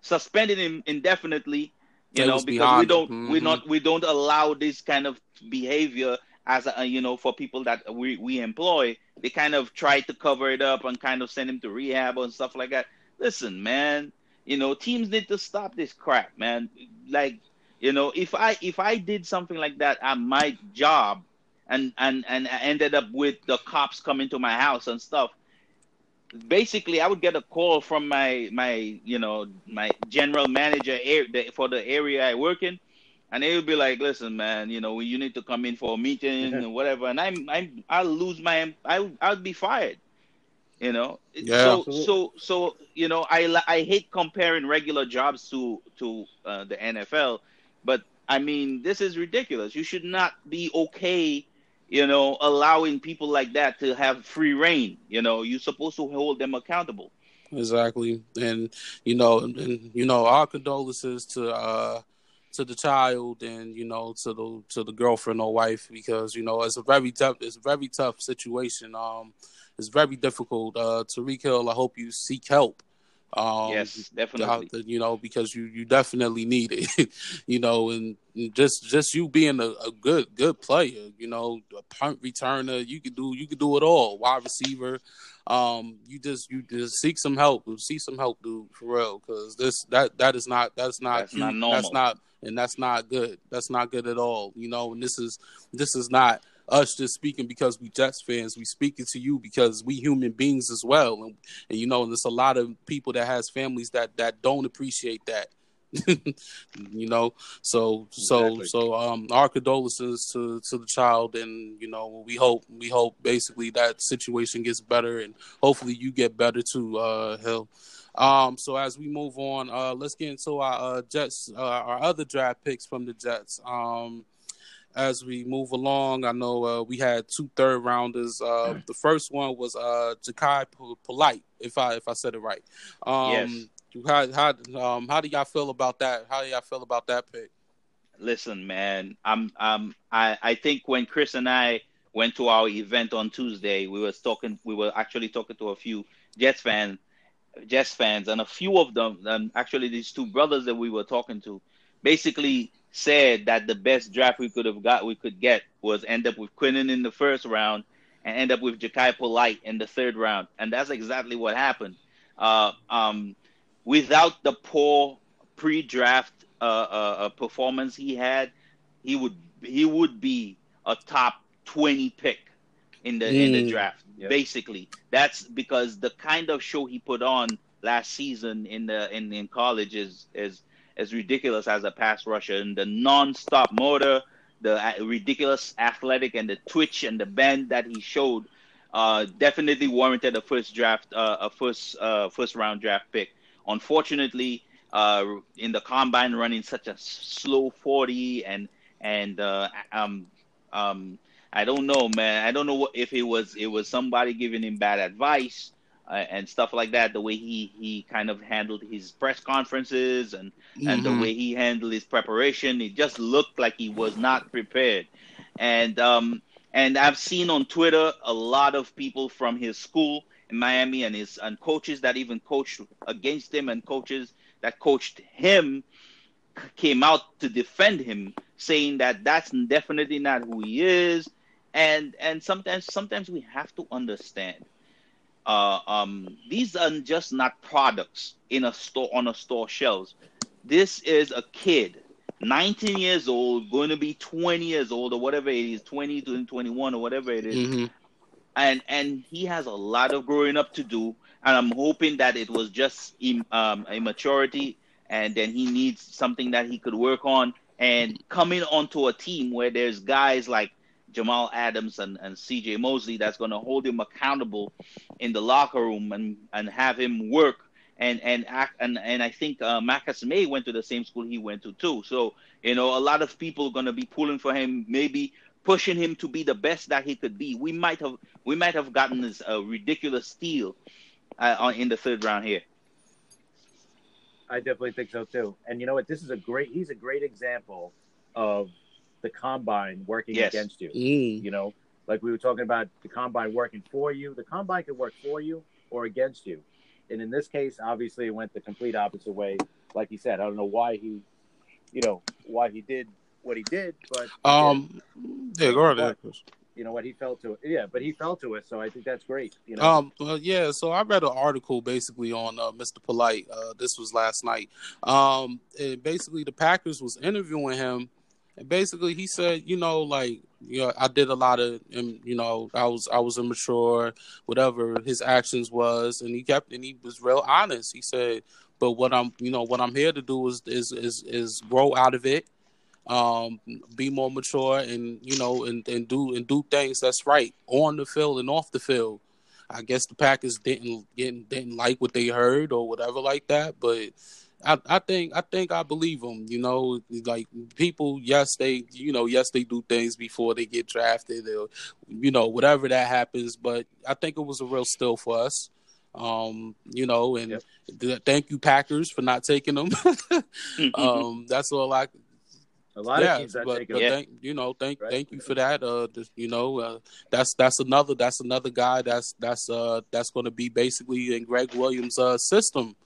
suspending him indefinitely, you it know, because we don't mm-hmm. we not we don't allow this kind of behavior as a you know for people that we we employ. They kind of try to cover it up and kind of send him to rehab and stuff like that. Listen, man, you know, teams need to stop this crap, man. Like, you know, if I if I did something like that at my job and and and I ended up with the cops coming to my house and stuff basically I would get a call from my my you know my general manager for the area I work in, and they would be like, "Listen, man, you know you need to come in for a meeting and whatever," and I'm I'm I'll lose my I I'll be fired. You know, yeah. So so so you know, I I hate comparing regular jobs to to uh, the NFL, but I mean this is ridiculous. You should not be okay you know, allowing people like that to have free reign. You know, you're supposed to hold them accountable. Exactly, and you know, and you know, our condolences to uh to the child and you know to the to the girlfriend or wife because you know it's a very tough it's a very tough situation. Um, it's very difficult. Uh, Tyreek Hill, I hope you seek help. Um, yes, definitely. you know, because you you definitely need it. you know, and just just you being a, a, good good player. You know, a punt returner. You could do you could do it all. Wide receiver. Um, you just you just seek some help. Seek some help, dude, for real. Because this that that is not that's not that's not normal. That's not and that's not good. That's not good at all. You know, and this is this is not us just speaking because we Jets fans. We speaking to you because we human beings as well. And, and you know, and there's a lot of people that has families that that don't appreciate that. you know, so so exactly. so um our condolences to to the child and you know we hope we hope basically that situation gets better and hopefully you get better too, uh Hill. Um, so as we move on, uh, let's get into our uh, Jets, uh, our other draft picks from the Jets. Um, as we move along. I know uh, we had two third rounders. Uh, the first one was uh, Jachai Polite, if I if I said it right. Um, yes. How how um, how do y'all feel about that? How do y'all feel about that pick? Listen, man, I'm um I I think when Chris and I went to our event on Tuesday, we were talking. We were actually talking to a few Jets fans. Jets fans, and a few of them, um, actually, these two brothers that we were talking to, basically said that the best draft we could have got, we could get, was end up with Quinnen in the first round and end up with Jachai Polite in the third round, and that's exactly what happened. Uh, um, without the poor pre-draft uh, uh, uh performance he had, he would he would be a top twenty pick in the mm. in the mm. draft. Yep. Basically, that's because the kind of show he put on last season in the in, in college is is as ridiculous as a pass rusher. And the non-stop motor, the ridiculous athletic, and the twitch and the bend that he showed uh, definitely warranted a first draft, uh, a first uh, first round draft pick. Unfortunately, uh, in the combine, running such a slow forty and and uh, um um I don't know, man. I don't know if it was it was somebody giving him bad advice uh, and stuff like that. The way he he kind of handled his press conferences and mm-hmm. and the mm-hmm. way he handled his preparation, it just looked like he was not prepared. And um and I've seen on Twitter a lot of people from his school in Miami and his and coaches that even coached against him and coaches that coached him came out to defend him saying that that's definitely not who he is and and sometimes sometimes we have to understand uh, um, these are just not products in a store on a store shelves. This is a kid, 19 years old, going to be 20 years old or whatever it is, 20 to 21 or whatever it is. Mm-hmm. And and he has a lot of growing up to do. And I'm hoping that it was just um, immaturity, and then he needs something that he could work on. And coming onto a team where there's guys like Jamal Adams and, and CJ Mosley that's going to hold him accountable in the locker room and, and have him work and and act and, and I think uh, Marcus Maye went to the same school he went to too. So you know a lot of people are going to be pulling for him, maybe pushing him to be the best that he could be. We might have we might have gotten this uh, ridiculous steal uh, in the third round here. I definitely think so too. And you know what? This is a great. He's a great example of the combine working yes. against you. Mm. You know, like we were talking about the combine working for you. The combine could work for you or against you. And in this case, obviously, it went the complete opposite way. Like he said, I don't know why he, you know, why he did what he did, but um, yeah, go ahead. You know what he fell to it, yeah, but he fell to it, so I think that's great. You know, um, well, yeah. So I read an article basically on uh, Mr. Polite. Uh, this was last night. Um, and basically the Packers was interviewing him and basically, he said, you know, like you know, I did a lot of, and you know, I was I was immature, whatever his actions was, and he kept and he was real honest. He said, "But what I'm, you know, what I'm here to do is is is is grow out of it, um, be more mature, and you know, and and do and do things that's right on the field and off the field." I guess the Packers didn't didn't, didn't like what they heard or whatever like that, but I, I think I think I believe them. You know, like people, yes, they you know, yes, they do things before they get drafted or you know whatever that happens. But I think it was a real still for us. Um, you know, and yep. thank you Packers for not taking them. um, that's all I. A lot yeah, of teams but, but yeah. thank, you know, thank right. thank you for that. Uh, just, you know, uh, that's that's another that's another guy that's that's uh that's going to be basically in Gregg Williams' uh system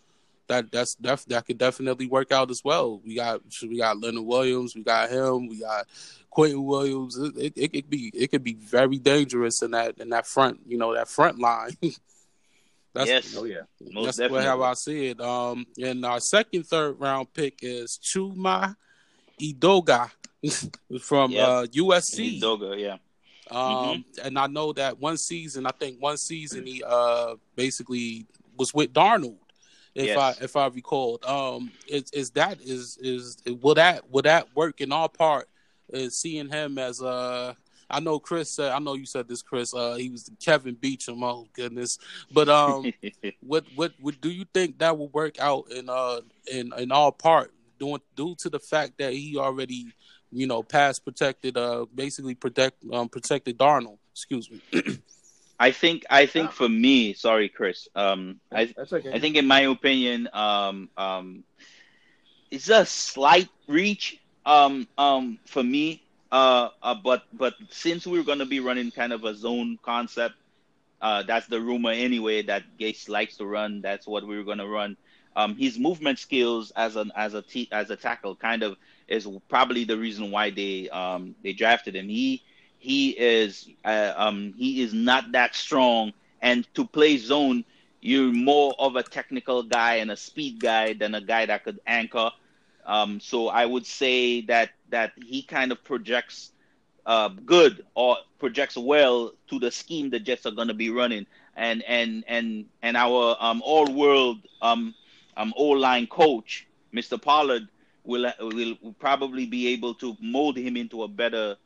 that that's def- that could definitely work out as well. We got we got Leonard Williams, we got him, we got Quinnen Williams. It, it, it could be it could be very dangerous in that in that front you know that front line. that's, yes, oh yeah, Most that's definitely. how I see it. Um, and our second third round pick is Chuma Edoga from yep. uh, USC. Edoga, yeah. Um, mm-hmm. and I know that one season, I think one season he uh basically was with Darnold if yes. I if I recall. Um, is is that is is will that will that work in our part? Is seeing him as a I know Chris said I know you said this, Chris. Uh, he was Kelvin Beachum. Oh goodness, but um, what what what do you think that will work out in uh in in our part? Doing due to the fact that he already you know pass protected uh basically protect um protected Darnold. Excuse me. I think I think for me, sorry, Chris. Um, I okay. I think in my opinion, um, um, it's a slight reach. Um, um, for me. Uh, uh, but but since we're gonna be running kind of a zone concept, uh, that's the rumor anyway that Gase likes to run. That's what we are gonna run. Um, his movement skills as an as a t- as a tackle kind of is probably the reason why they um they drafted him. He he is uh, um, he is not that strong. And to play zone, you're more of a technical guy and a speed guy than a guy that could anchor. Um, so I would say that that he kind of projects uh, good or projects well to the scheme the Jets are going to be running. And and and and our um, all world um, um, O line coach, Mr. Pollard, will will probably be able to mold him into a better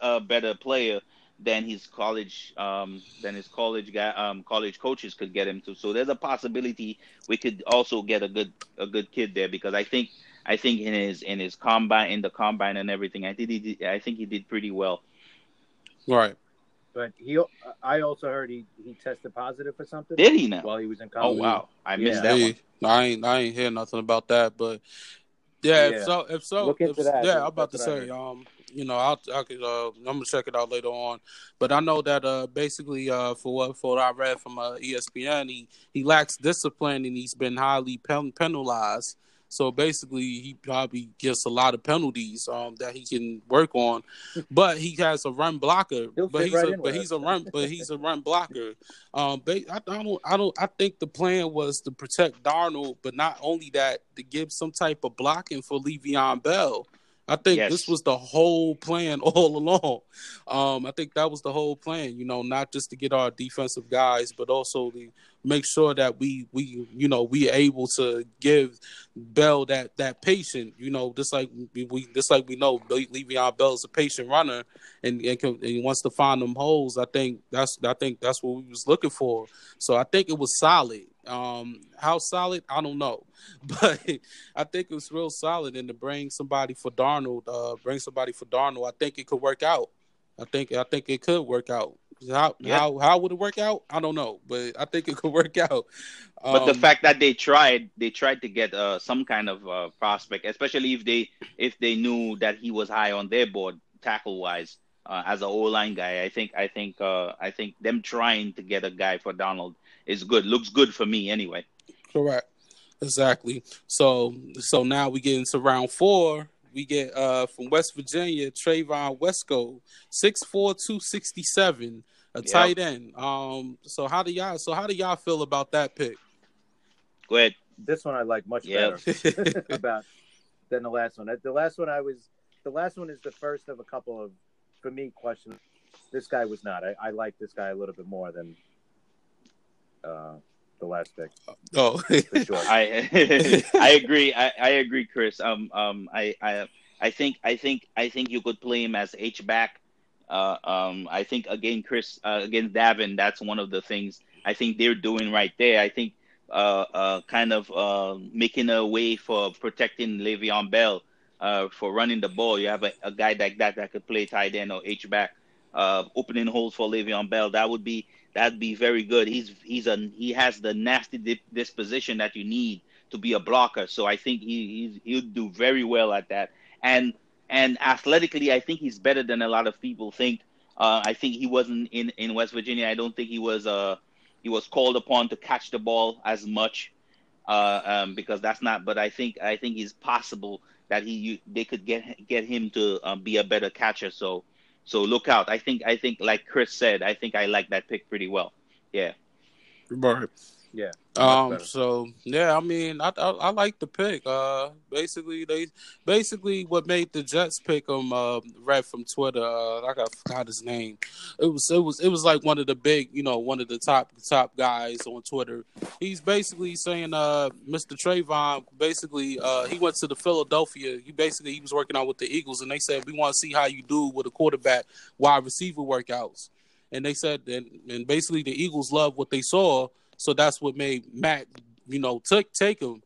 a better player than his college um, than his college guy um, college coaches could get him to. So there's a possibility we could also get a good a good kid there because I think I think in his in his combine in the combine and everything I did, he did I think he did pretty well. Right. But he, I also heard he, he tested positive for something. Did he now? While he was in oh, college. Oh wow, I missed yeah. that hey, one. I ain't I ain't hear nothing about that, but yeah, yeah. if so, if so, if, that, yeah, I'm about to say, um, you know, I'll, I could, uh, I'm gonna check it out later on. But I know that uh, basically, uh, for what for what I read from uh, ESPN, he he lacks discipline and he's been highly pen- penalized. So basically, he probably gets a lot of penalties um, that he can work on. But he has a run blocker. He'll but he's right a but he's a run but he's a run blocker. Um, I, I don't I don't I think the plan was to protect Darnold, but not only that to give some type of blocking for Le'Veon Bell. I think yes. this was the whole plan all along. Um, I think that was the whole plan, you know, not just to get our defensive guys, but also to make sure that we we you know we able to give Bell that that patient, you know, just like we just like we know Le'Veon Bell is a patient runner and and, can, and he wants to find them holes. I think that's I think that's what we was looking for. So I think it was solid. Um, how solid, I don't know, but I think it was real solid. And to bring somebody for Darnold, uh, bring somebody for Darnold, I think it could work out. I think I think it could work out. How yeah. how how would it work out? I don't know, but I think it could work out. Um, but the um, fact that they tried, they tried to get uh, some kind of uh, prospect, especially if they if they knew that he was high on their board tackle wise uh, as an O line guy. I think I think uh, I think them trying to get a guy for Darnold is good. Looks good for me anyway. Correct. Exactly. So so now we get into round four. We get uh from West Virginia, Trevon Wesco, six four two sixty seven, a yep. tight end. Um so how do y'all so how do y'all feel about that pick? Go ahead. This one I like much yep. better about than the last one. The last one I was the last one is the first of a couple of for me, questions. This guy was not. I, I like this guy a little bit more than uh, the last pick. Oh, sure. I I agree. I, I agree, Chris. Um um I I I think I think I think you could play him as H back. Uh, um, I think again, Chris uh, against Davin, that's one of the things I think they're doing right there. I think uh, uh, kind of uh, making a way for protecting Le'Veon Bell uh, for running the ball. You have a, a, guy like that that could play tight end or H back, uh, opening holes for Le'Veon Bell. That would be that'd be very good. He's he's a he has the nasty disposition that you need to be a blocker. So I think he he'll do very well at that. And and athletically, I think he's better than a lot of people think. Uh, I think he wasn't in, in West Virginia. I don't think he was uh he was called upon to catch the ball as much uh, um, because that's not. But I think I think it's possible that he you, they could get get him to um, be a better catcher. So so look out. I think I think like Chris said, I think I like that pick pretty well. Yeah. Right. Yeah. Um. So yeah, I mean, I, I, I like the pick. Uh, basically they basically what made the Jets pick him. Uh, right from Twitter. Uh, I got forgot his name. It was it was it was like one of the big, you know, one of the top top guys on Twitter. He's basically saying, uh, Mr. Trevon. Basically, uh, he went to the Philadelphia. He basically he was working out with the Eagles, and they said we want to see how you do with a quarterback wide receiver workouts. And they said, and, and basically the Eagles loved what they saw so that's what made Matt, you know, took take him.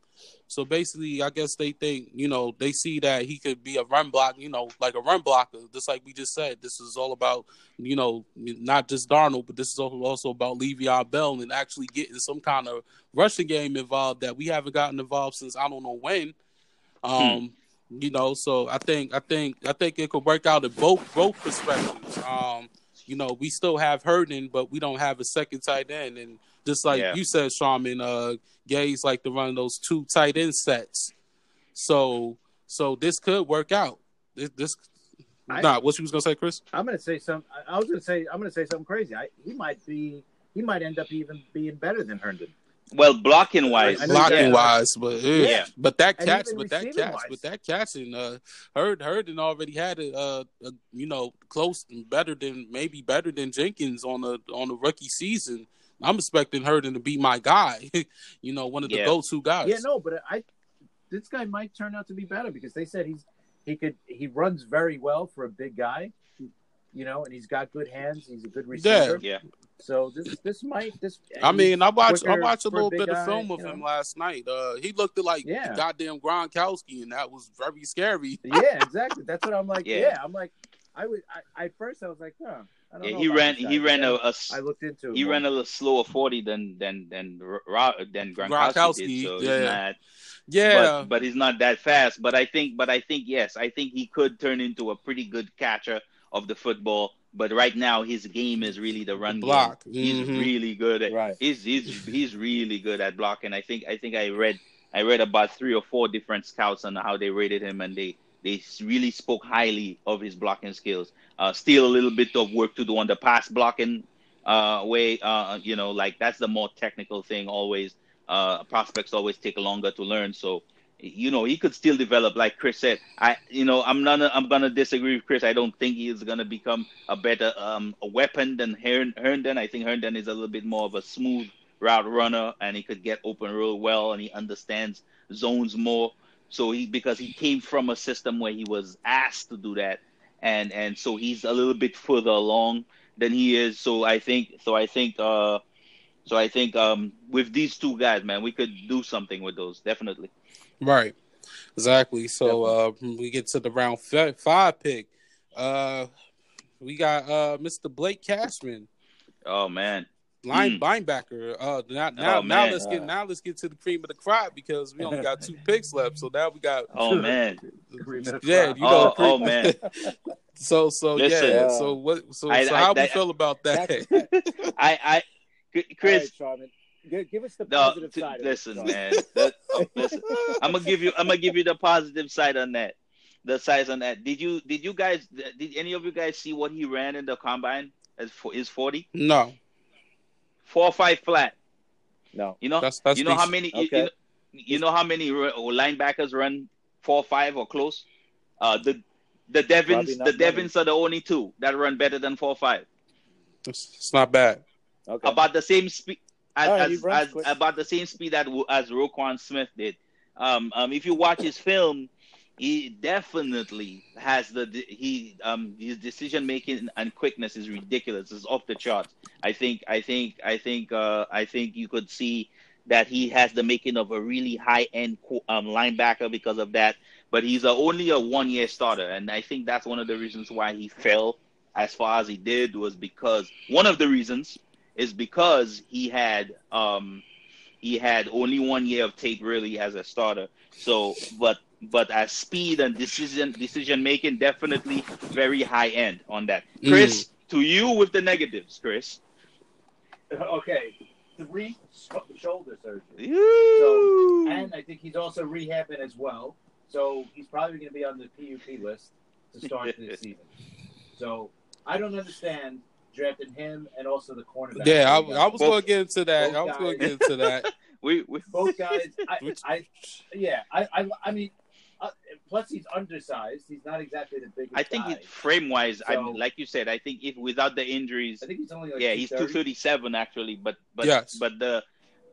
So basically, I guess they think, you know, they see that he could be a run block, you know, like a run blocker. Just like we just said, this is all about, you know, not just Darnold, but this is also about Le'Veon Bell and actually getting some kind of rushing game involved that we haven't gotten involved since I don't know when. Hmm. Um, hmm. you know, so I think I think I think it could work out in both both perspectives. Um, you know, we still have Herndon, but we don't have a second tight end and just like yeah. you said, Sharman, uh, Gase like to run those two tight end sets. So, so this could work out. This, this I, nah, what you was gonna say, Chris? I'm gonna say some. I was gonna say I'm gonna say something crazy. I, he might be. He might end up even being better than Herndon. Well, blocking wise, blocking yeah. wise, but yeah, but that catch, but that catch, but that catching, uh, Herd Herndon already had a, uh, a, you know, close and better than maybe better than Jenkins on a on a rookie season. I'm expecting Herndon to be my guy. you know, one of the yeah. go-to guys. Yeah, no, but I this guy might turn out to be better because they said he's he could he runs very well for a big guy. You know, and he's got good hands. He's a good receiver. Yeah. yeah. So this this might this. I mean, I watched I watched a little a bit guy, of film of him know? last night. Uh, he looked like yeah. goddamn Gronkowski, and that was very scary. yeah, exactly. That's what I'm like. Yeah, yeah I'm like, I would. I, at first, I was like, huh yeah, he ran. He ran a, a. I looked into. He ran a little slower forty than than than than Gronkowski, Gronkowski did. So yeah. he's not. Yeah, but, but, he's not that fast. But I think, but I think yes, I think he could turn into a pretty good catcher of the football. But right now, his game is really the run block. Game. He's mm-hmm. really good. At, right. He's he's he's really good at blocking. I think I think I read I read about three or four different scouts on how they rated him, and they they really spoke highly of his blocking skills. Uh, still a little bit of work to do on the pass blocking uh, way. Uh, you know, like that's the more technical thing. Always, uh, prospects always take longer to learn. So, you know, he could still develop. Like Chris said, I, you know, I'm not. I'm gonna disagree with Chris. I don't think he is gonna become a better um, a weapon than Herndon. I think Herndon is a little bit more of a smooth route runner, and he could get open real well, and he understands zones more. So he because he came from a system where he was asked to do that, and and so he's a little bit further along than he is. So I think so I think uh so I think um with these two guys, man, we could do something with those definitely. Right. Exactly. So uh we get to the round five pick. Uh we got uh Mr. Blake Cashman. Oh man line mm. linebacker. Uh, now now, oh, now let's get now let's get to the cream of the crop because we only got two picks left. So now we got. Oh man. yeah, you know. Oh, oh man. so so Listen, yeah. So what? So, I, so how I, we feel about that? I I Chris. Right, give, us the positive no, side. Listen, man. That, oh, listen. I'm gonna give you. I'm gonna give you the positive side on that. The size on that. Did you? Did you guys? Did any of you guys see what he ran in the combine? As for his forty? No four or five flat. No, you know, that's, that's you know decent. how many okay. you, know, you, know, how many linebackers run four or five or close. Uh, the the Devins, the Devins are the only two that run better than four or five. It's, not bad. Okay. About the same speed as, right, as, as about the same speed that as Roquan Smith did. Um, um, if you watch his film, he definitely has the he um his decision making and quickness is ridiculous. It's off the charts. I think I think I think uh I think you could see that he has the making of a really high end um, linebacker because of that. But he's a, only a one year starter, and I think that's one of the reasons why he fell as far as he did was because one of the reasons is because he had um he had only one year of tape really as a starter. So, but but as speed and decision decision making, definitely very high end on that. Mm. Chris, mm. to you with the negatives, Chris. Okay, three shoulder surgery. So, and I think he's also rehabbing as well. So he's probably going to be on the PUP list to start this season. So I don't understand drafting him and also the cornerback. Yeah, I, I was going to get into that. I was going to get into that. we, we both guys. I, I, yeah, I, I, I mean, uh, plus he's undersized. He's not exactly the biggest. I think frame wise, so, I mean, like you said, I think if without the injuries, I think he's only like yeah, he's two thirty seven actually, but but yes. but the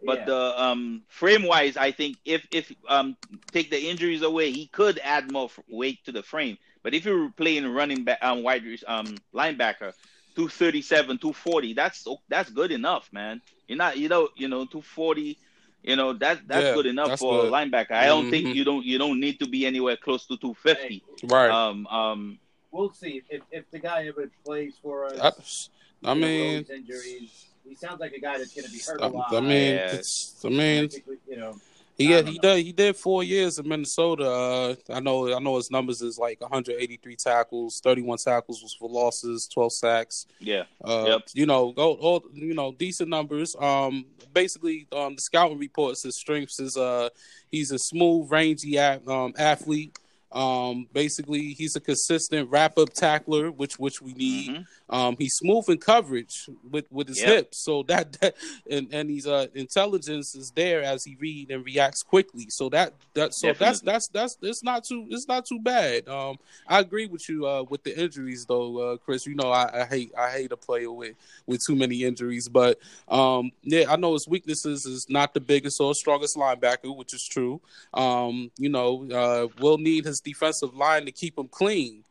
but yeah. the um frame wise, I think if if um take the injuries away, he could add more weight to the frame. But if you're playing running back um wide um linebacker, 237, 240, that's that's good enough, man. You're not you know you know 240 you know that that's yeah, good enough for good. a linebacker. I don't mm-hmm. think you don't you don't need to be anywhere close to 250. Right. Um. Um. We'll see if if the guy ever plays for us. I, I mean, injuries. He sounds like a guy that's going to be hurt a lot. I mean, yeah. I mean, you know. He he did he did four years in Minnesota. Uh, I know I know his numbers is like 183 tackles, 31 tackles was for losses, 12 sacks. Yeah. Uh, yep. You know, go all you know decent numbers. Um, basically, um, the scouting reports his strengths is uh he's a smooth, rangy um, athlete. Um, basically, he's a consistent wrap up tackler, which which we need. Mm-hmm. Um, he's smooth in coverage with with his yep. hips, so that, that and and his uh, intelligence is there as he read and reacts quickly. So that that so Definitely. that's that's that's it's not too it's not too bad. Um, I agree with you uh, with the injuries though, uh, Chris. You know I, I hate I hate a player with with too many injuries, but um, yeah, I know his weaknesses is not the biggest or strongest linebacker, which is true. Um, you know, uh, will need his defensive line to keep him clean,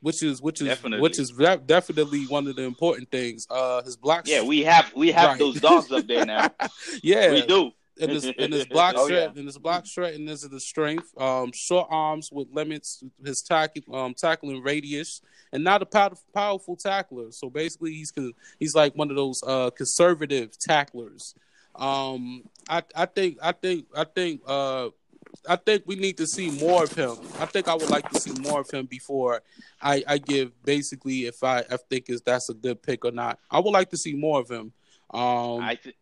which is which is definitely. which is definitely one of the important things. Uh, his block. Yeah, we have we have right. those dogs up there now. yeah, we do. In his in his block oh, shred, yeah. in his block shred, and this is the strength. Um, short arms with limits, his tackle, um, tackling radius, and not a pow- powerful tackler. So basically, he's he's like one of those uh, conservative tacklers. Um, I I think I think I think uh, I think we need to see more of him. I think I would like to see more of him before I, I give basically if I, I think is that's a good pick or not. I would like to see more of him. Um, I, th-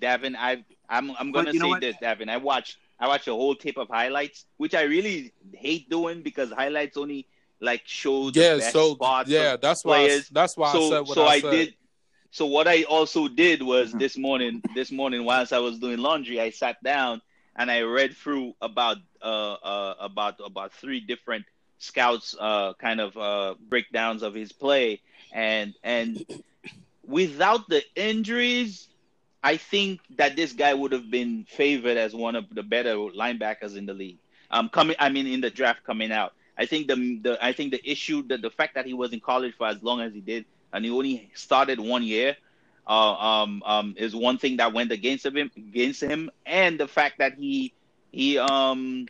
Davin, I I'm I'm gonna say this, Davin. I watched I watched a whole tape of highlights, which I really hate doing because highlights only like show the yeah, best so, spots. Yeah, that's players. why. I, that's why so, I said what so I, I did. So what I also did was mm-hmm. this morning. This morning, whilst I was doing laundry, I sat down and I read through about uh, uh, about about three different scouts uh, kind of uh, breakdowns of his play, and and without the injuries, I think that this guy would have been favored as one of the better linebackers in the league. Um, coming, I mean, in the draft coming out, I think the the I think the issue that the fact that he was in college for as long as he did, and he only started one year, uh, um, um, is one thing that went against him against him, and the fact that he he um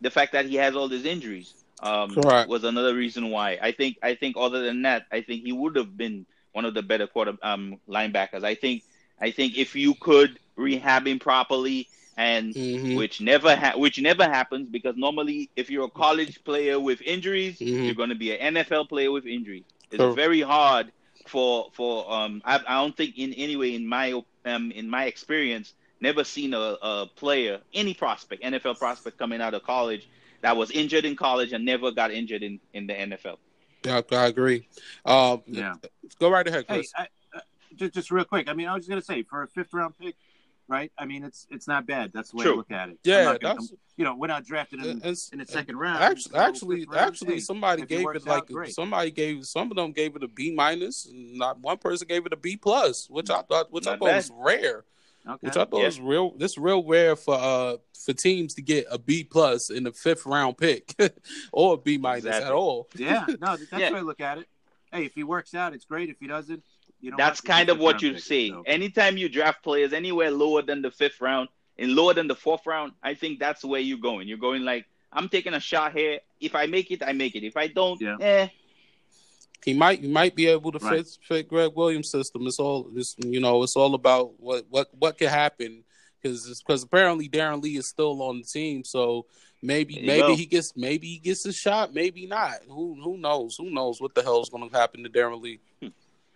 the fact that he has all these injuries um was another reason why. I think I think other than that, I think he would have been one of the better quarter um linebackers. I think I think if you could rehab him properly and mm-hmm. which never ha- which never happens because normally if you're a college player with injuries, mm-hmm. you're going to be an NFL player with injuries. It's very hard for for um I, I don't think in any way in my um in my experience never seen a, a player any prospect NFL prospect coming out of college that was injured in college and never got injured in in the NFL. Yeah, I agree. Um, yeah, go right ahead, Chris. Hey, I, uh, just, just real quick. I mean, I was just gonna say for a fifth round pick, right? I mean, it's it's not bad. That's the way True. I look at it. Yeah, gonna, that's you know, we're not drafted in, it's- in the second round. Actually, so actually, round, actually, hey, somebody if it gave it like out, great. somebody gave some of them gave it a B minus. Not one person gave it a B plus, which I thought which I thought bad. was rare. Okay. Which I thought Yeah. was real. This real rare for uh for teams to get a B plus in the fifth round pick or a B minus at all. yeah, no, that's Yeah. the way I look at it. Hey, if he works out, it's great. If he doesn't, you know, That's kind of what you see. Anytime you draft players anywhere lower than the fifth round and lower than the fourth round, I think that's where you're going. You're going like, I'm taking a shot here. If I make it, I make it. If I don't, Yeah. eh. He might he might be able to Right. fit fit Gregg Williams' system. It's all it's, you know. It's all about what what what could happen because because apparently Darron Lee is still on the team. So maybe There maybe go. he gets maybe he gets a shot. Maybe not. Who who knows? Who knows what the hell is going to happen to Darron Lee?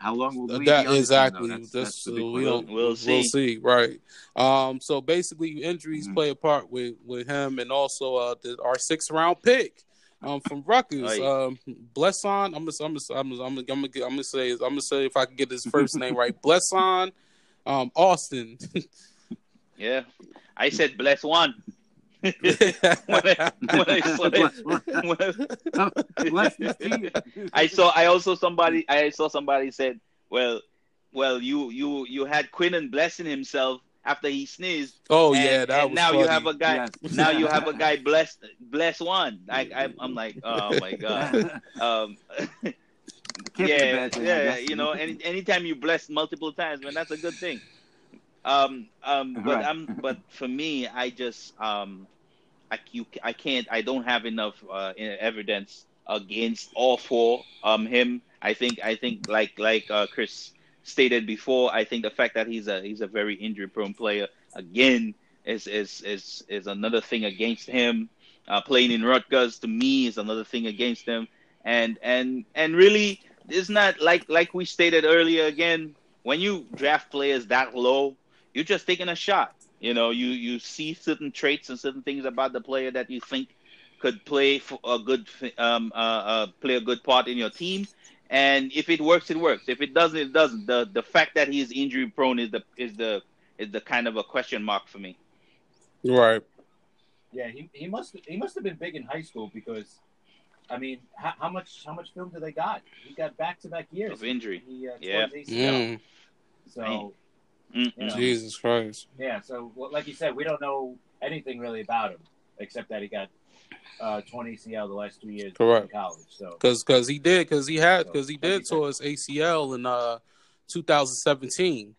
How long will Lee that be on the team, exactly. That's, That's, that's the big we question. don't, We'll we'll see. see. Right. Um. So basically, injuries Mhm. play a part with with him, and also uh the, our sixth round pick. Um, from Rutgers, Right. um, Blessuan. I'm gonna, I'm gonna, I'm gonna, I'm gonna, I'm gonna, I'm gonna say, I'm gonna say if I can get his first name right, Blessuan, um, Austin. Yeah. I said bless one. When I, when I saw when I- Bless this team. I saw I also somebody I saw somebody said, Well, well you you you had Quinnen blessing himself after he sneezed. oh and, yeah, that and was now funny. you have a guy Yes. now you have a guy bless bless one. I, I I'm like, oh my god. Um Can't be a yeah, bad thing, I yeah, you know, any anytime you bless multiple times, man, that's a good thing. Um, um, but Right. I'm, but for me, I just, um, I you, I can't, I don't have enough uh, evidence against all four. Um, him, I think, I think, like like uh, Chris stated before, I think the fact that he's a he's a very injury prone player again is is is is another thing against him. Uh, playing in Rutgers to me is another thing against him, and and and really, it's not like like we stated earlier. Again, when you draft players that low, you're just taking a shot. You know, you you see certain traits and certain things about the player that you think could play for a good um uh, uh play a good part in your team. And if it works, it works. If it doesn't, it doesn't. The the fact that he's injury prone is the is the is the kind of a question mark for me. right. Yeah, he, he must he must have been big in high school because, I mean, how, how much how much film do they got? He got back to back years Of injury. He, uh, Yeah. tore his ACL. Mm, So. You know, Jesus Christ. yeah, so like you said, we don't know anything really about him except that he got uh, 20 ACL the last two years Correct. in college. So Because because he did because he had So, because he did you said. tore his ACL in uh 2017,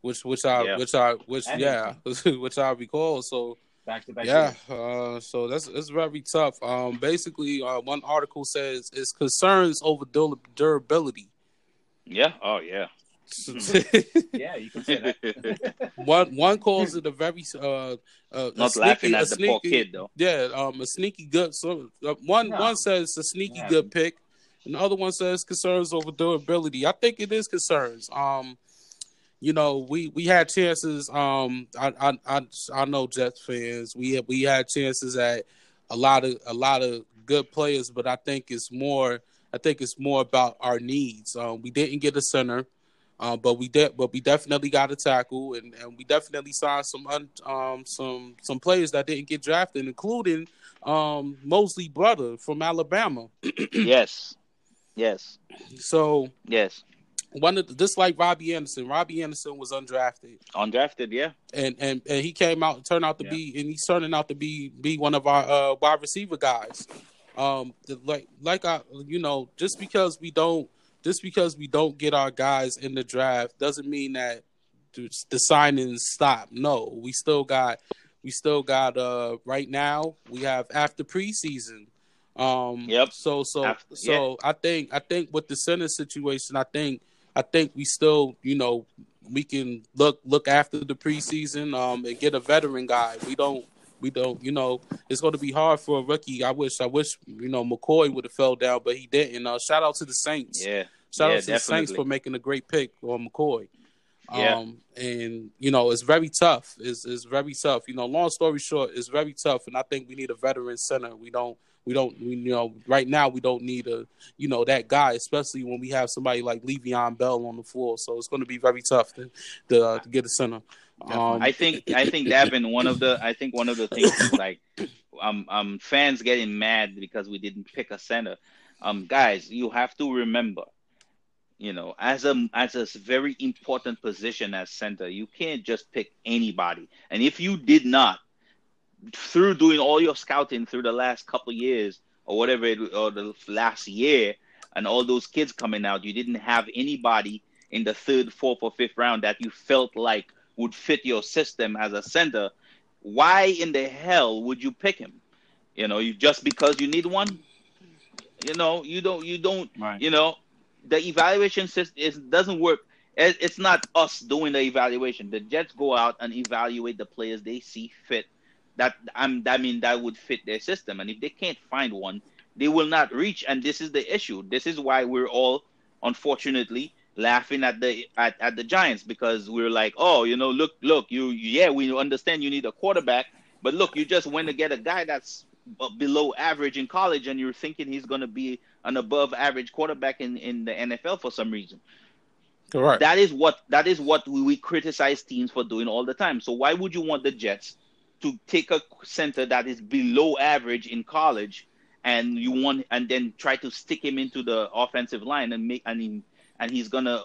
which which I Yeah. which I which And yeah which I recall. So back to back. yeah, uh, so that's it's very tough. Um, basically, uh, one article says it's concerns over durability. Yeah. Oh yeah. yeah, you can say that. one one calls it a very uh, uh Not sneaky, laughing a at the poor kid though. Yeah, um, a sneaky good. So uh, one No. one says it's a sneaky Yeah. good pick, and the other one says concerns over durability. I think it is concerns. Um, you know, we we had chances. Um, I I I, I know Jets fans. We had, we had chances at a lot of a lot of good players, but I think it's more. I think it's more about our needs. Um, we didn't get a center. Uh, but we did, but we definitely got a tackle, and, and we definitely signed some un, um some some players that didn't get drafted, including um Mosley brother from Alabama. yes. Yes. So Yes. one of the, just like Robbie Anderson, Robbie Anderson was undrafted, Undrafted. Yeah. and and, and he came out and turned out to Yeah. be, and he's turning out to be be one of our uh, wide receiver guys. Um, the- like like I, you know, just because we don't, just because we don't get our guys in the draft doesn't mean that the signings stop. No, we still got, we still got. Uh, right now we have after preseason. Um, Yep. So so After- so I think I think with the center situation, I think I think we still you know we can look look after the preseason um and get a veteran guy. We don't we don't you know it's going to be hard for a rookie. I wish I wish you know McCoy would have fell down, but he didn't. Uh, shout out to the Saints. Yeah. Shout yeah, out to the Saints for making a great pick on McCoy. Yeah. Um, and you know it's very tough. It's, it's very tough. You know, long story short, it's very tough, and I think we need a veteran center. We don't. We don't. We, you know, right now we don't need a you know that guy, especially when we have somebody like Le'Veon Bell on the floor. So it's going to be very tough to to, uh, to get a center. Um, I think I think Davin one of the I think one of the things is like um um fans getting mad because we didn't pick a center. Um guys, you have to remember, you know, as a as a very important position as center, you can't just pick anybody. And if you did not, through doing all your scouting through the last couple years or whatever it, or the last year, and all those kids coming out, you didn't have anybody in the third, fourth, or fifth round that you felt like would fit your system as a center, why in the hell would you pick him? You know, you just because you need one. You know, you don't, you don't, right. you know, the evaluation system is doesn't work. It's not us doing the evaluation. The Jets go out and evaluate the players they see fit. That I'm, I mean, that would fit their system. And if they can't find one, they will not reach. And this is the issue. This is why we're all, unfortunately, laughing at the at, at the Giants because we are like, oh, you know, look, look, you, yeah, we understand you need a quarterback, but look, you just went to get a guy that's below average in college, and you're thinking he's going to be an above average quarterback in in the NFL for some reason. Correct. That is what that is what we, we criticize teams for doing all the time. So why would you want the Jets to take a center that is below average in college and you want and then try to stick him into the offensive line and make and and he's gonna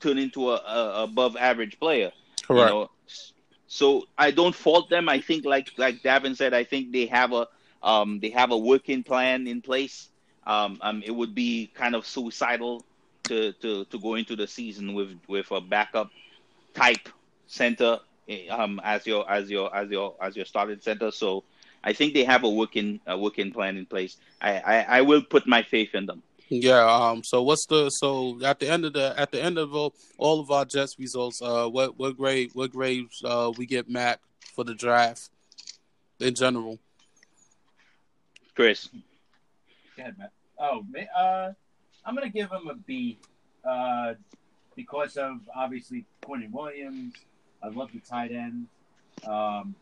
turn into a, a above average player. Correct. You know? So I don't fault them. I think like like Davin said, I think they have a um they have a working plan in place. Um, um it would be kind of suicidal to to to go into the season with with a backup type center eh, um as your as your as your as your starting center. So I think they have a working a working plan in place. I, I, I will put my faith in them. Yeah. Um. So what's the so at the end of the at the end of all of our Jets results, uh, what what grade what grades uh we get Mac for the draft in general? Chris. Go ahead, Matt. Oh, uh, I'm gonna give him a B, uh, because of obviously Quinnen Williams. I love the tight end. Um,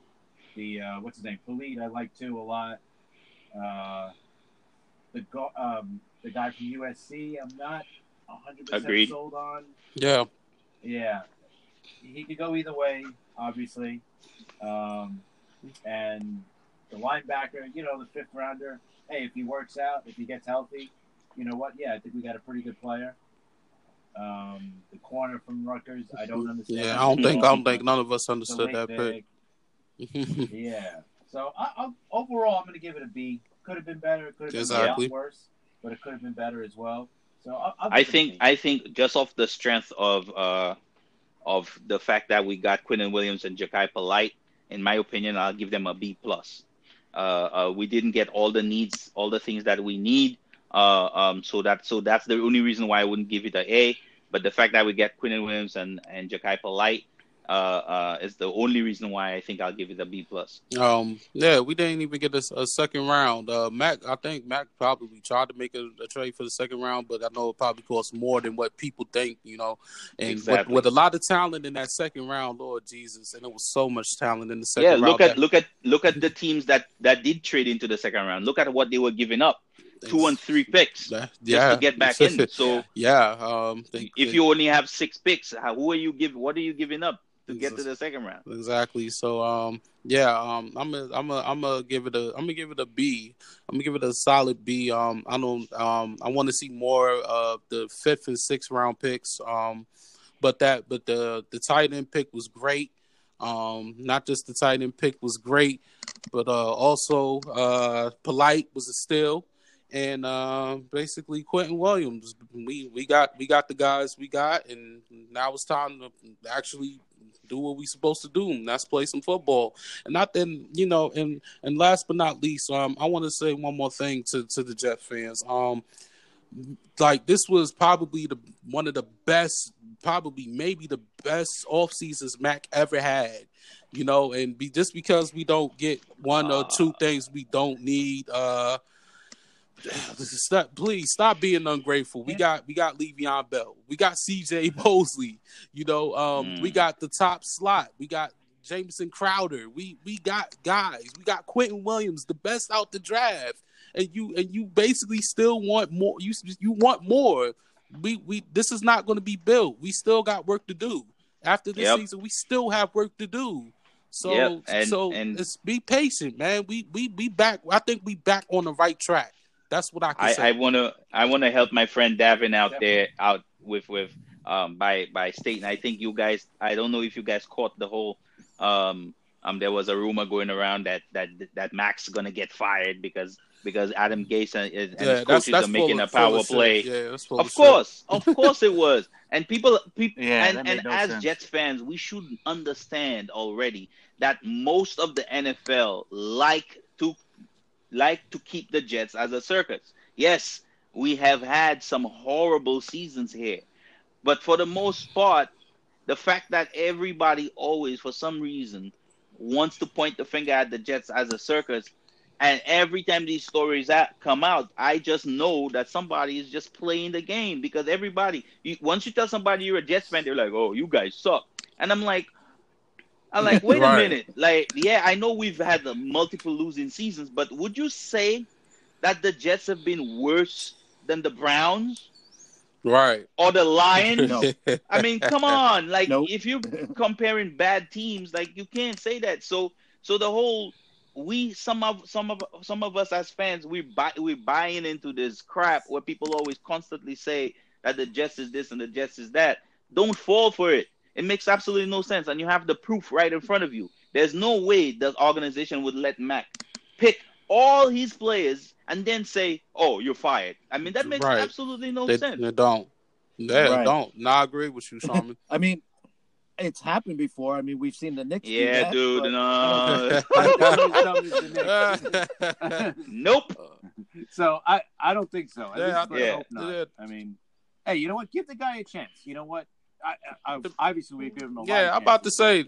the uh, what's his name, Polite, I like too a lot. Uh, the go- um, the guy from USC, I'm not 100% Agreed. sold on. Yeah. Yeah. He could go either way, obviously. Um, and the linebacker, you know, the fifth rounder, hey, if he works out, if he gets healthy, you know what? Yeah, I think we got a pretty good player. Um, the corner from Rutgers, I don't understand. Yeah, I don't think I don't think none of us understood that pick. yeah. So I, overall, I'm going to give it a B. Could have been better. Could have been exactly. worse but it could have been better as well. So I'll, I'll i think I think just off the strength of uh, of the fact that we got Quinnen Williams and Jachai Polite, in my opinion, I'll give them a B plus. Uh, uh, we didn't get all the needs, all the things that we need. Uh, um, so that so that's the only reason why I wouldn't give it an A. But the fact that we get Quinnen Williams and and Jachai Polite uh, uh, is the only reason why I think I'll give it a B plus. Um, yeah, we didn't even get a, a second round. Uh, Mac, I think Mac probably tried to make a, a, trade for the second round, but I know it probably cost more than what people think. You know, and exactly. with, with, a lot of talent in that second round, Lord Jesus, and it was so much talent in the second. Yeah, round look at that... look at look at the teams that that did trade into the second round. Look at what they were giving up two and three picks yeah. just to get back in. So yeah, um, if you only have six picks, how, who are you giving? What are you giving up? To get to the second round. Exactly. So um yeah, um I'm a, I'm a, I'm gonna give it a I'm gonna give it a B. I'm gonna give it a solid B. Um I don't um I want to see more of the fifth and sixth round picks. Um but that but the the tight end pick was great. Um not just the tight end pick was great, but uh also uh Polite was a steal and uh, basically Quinnen Williams. We we got we got the guys we got, and now it's time to actually do what we're supposed to do, and that's play some football. And not then, you know, and and last but not least, um, I want to say one more thing to to the Jet fans. Um, like this was probably the one of the best, probably maybe the best off seasons Mac ever had. You know, and be just because we don't get one or two things we don't need, uh, Stop, please stop being ungrateful. We got we got Le'Veon Bell. We got C.J. Mosley. You know, um, mm. we got the top slot. We got Jamison Crowder. We we got guys. We got Quinnen Williams, the best out the draft. And you and you basically still want more. You you want more. We we this is not going to be built. We still got work to do. after this yep. season, we still have work to do. So yep. and, so and be patient, man. We we we back. I think we back on the right track. That's what I can I, say. I wanna I wanna help my friend Davin out Definitely. there out with with um by by stating. I think you guys. I don't know if you guys caught the whole um um, there was a rumor going around that that that Max is gonna get fired because because Adam Gase and, and yeah, his coaches that's, are making a power play. Yeah, of course, of course it was. And people, people, yeah, and, and no as sense. Jets fans, we should understand already that most of the NFL like to like to keep the Jets as a circus. Yes, we have had some horrible seasons here, but for the most part, the fact that everybody always, for some reason, wants to point the finger at the Jets as a circus. And every time these stories come out, I just know that somebody is just playing the game because everybody, once you tell somebody you're a Jets fan, they're like, "Oh, you guys suck," and I'm like, I'm like, wait right. a minute, like, yeah, I know we've had the multiple losing seasons, but would you say that the Jets have been worse than the Browns? right or the lions no. i mean come on like nope. if you're comparing bad teams like you can't say that so so the whole we some of some of some of us as fans we buy we're buying into this crap where people always constantly say that the jets is this and the jets is that don't fall for it it makes absolutely no sense and you have the proof right in front of you there's no way the organization would let mac pick all his players and then say, "Oh, you're fired." I mean, that makes right. absolutely no they, sense. They don't. They right. don't. No, I agree with you, Sharman. I mean, it's happened before. I mean, we've seen the Knicks. Yeah, that, dude. No. nope. So I, I don't think so. yeah, yeah. I mean, hey, you know what? Give the guy a chance. You know what? I, I, obviously we give him a yeah. I'm about to say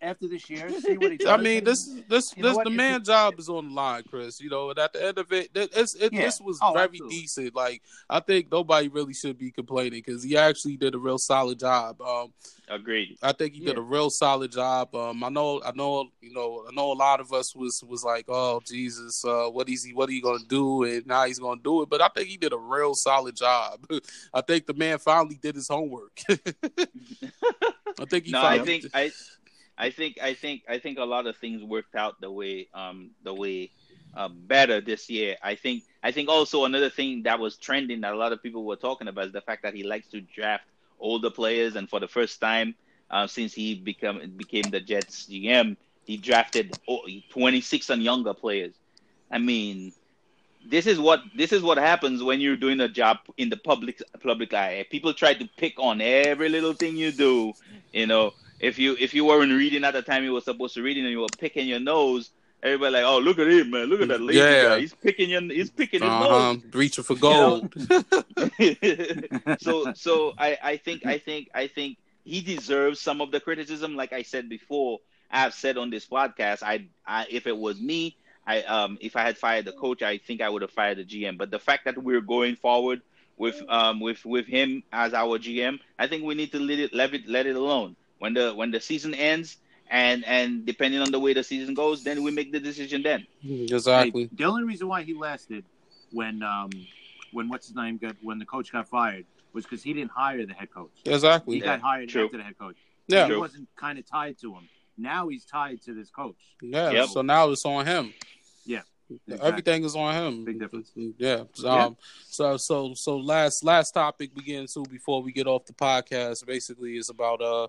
after this year, see what he does. I mean, this this this the man job is on the line, Chris. You know, and at the end of it, it's, it yeah. this was oh, very absolutely. decent. Like I think nobody really should be complaining because he actually did a real solid job. Um, Agreed. I think he yeah. did a real solid job. Um, I know, I know, you know, I know a lot of us was was like, oh Jesus, uh, what is he, what are he gonna do? And now he's gonna do it. But I think he did a real solid job. I think the man finally did his homework. I think he. No, I think I, I think I think I think a lot of things worked out the way um the way uh, better this year. I think I think also another thing that was trending that a lot of people were talking about is the fact that he likes to draft older players, and for the first time uh, since he become became the Jets GM, he drafted 26 and younger players. I mean, this is what this is what happens when you're doing a job in the public public eye. People try to pick on every little thing you do. You know, if you if you weren't reading at the time you were supposed to read and you were picking your nose, everybody like, oh look at him, man, look at that lazy yeah. guy. He's picking your he's picking his uh-huh. nose, reaching for gold. You know? so so I I think I think I think he deserves some of the criticism. Like I said before, I've said on this podcast, I, I if it was me, I um if I had fired the coach, I think I would have fired the GM. But the fact that we're going forward with um with with him as our GM, I think we need to let it let it let it alone. When the when the season ends and and depending on the way the season goes, then we make the decision then. Exactly. Hey, the only reason why he lasted when um when what's his name got when the coach got fired was because he didn't hire the head coach. Exactly. He yeah. got hired True. after the head coach. Yeah. He wasn't kind of tied to him. Now he's tied to this coach. Yeah. Yep. So now it's on him. Yeah. Exactly. Everything is on him. Big difference. Yeah. Um, yeah. So so so last last topic we get into before we get off the podcast basically is about uh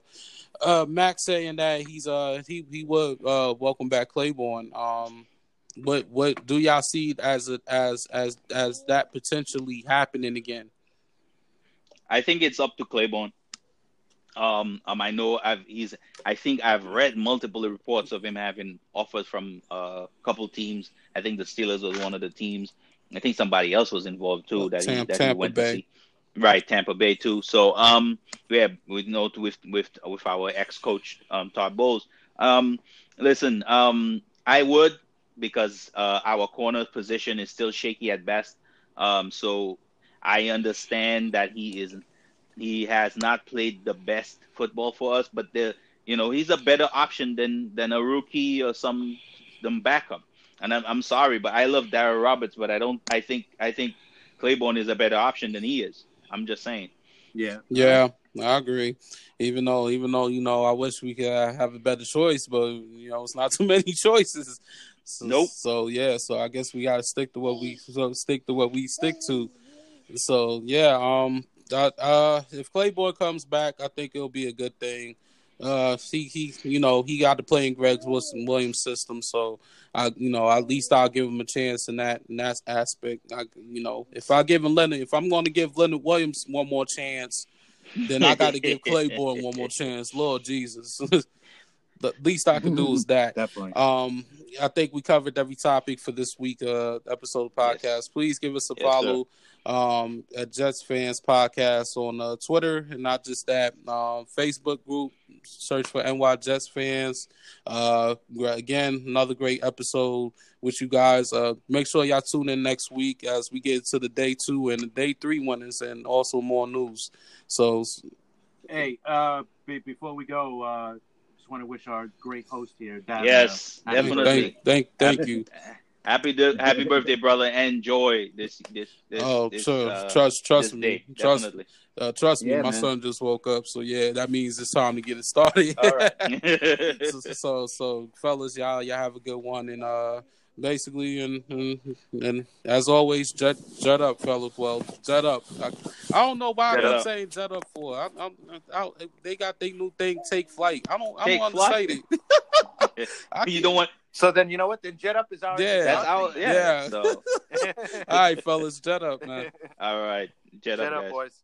uh Max saying that he's uh he he would uh welcome back Claiborne. Um what what do y'all see as a, as as as that potentially happening again? I think it's up to Claiborne. Um, um, I know I've he's. I think I've read multiple reports of him having offers from a uh, couple teams. I think the Steelers was one of the teams. I think somebody else was involved too. That Tampa, he that he went Bay. to see. Right, Tampa Bay too. So um, yeah, we know with with with our ex coach um Todd Bowles. Um, listen, um, I would because uh, our corner position is still shaky at best. Um, so I understand that he is he has not played the best football for us, but the you know he's a better option than than a rookie or some them backup. And I'm I'm sorry, but I love Darryl Roberts, but I don't. I think I think Claiborne is a better option than he is. I'm just saying. Yeah. Yeah. I agree. Even though, even though you know, I wish we could have a better choice, but you know, it's not too many choices. So, nope. So yeah, so I guess we got to stick to what we so stick to what we stick to. So yeah, um, that, uh, if Claiborne comes back, I think it'll be a good thing. Uh, he he, you know, he got to play in Gregg Wilson Williams' system, so I, you know, at least I'll give him a chance in that in that aspect. I, you know, if I give him Leonard, if I'm going to give Leonard Williams one more chance, then I got to give Claiborne one more chance. Lord Jesus, the least I can do is that. Definitely. Um, I think we covered every topic for this week uh episode of podcast. Yes. Please give us a yes, follow. Sir um, at Jets Fans Podcast on uh, Twitter, and not just that, um, Facebook group. Search for NY Jets Fans. Uh, again, another great episode with you guys. Uh, make sure y'all tune in next week as we get to the day two and the day three winners, and also more news. So, hey, uh, before we go, uh, just want to wish our great host here. yes, definitely. Thank, thank, thank you. Happy happy birthday, brother! Enjoy this this. this oh, this, sure. Uh, trust trust me, day, trust definitely. Uh, trust me. My man. son just woke up, so yeah, that means it's time to get it started. All right. so, so, so, fellas, y'all y'all have a good one, and uh, basically, and and, and as always, jet jet up, fellas. Well, jet up. I, I don't know why I'm saying jet up for. I, I, I, they got their new thing, take flight. I don't. I don't understand it. you don't want so then you know what? Then jet up is our yeah, that's our yeah. yeah. So. All right, fellas, jet up, man. All right, jet, jet up, up boys.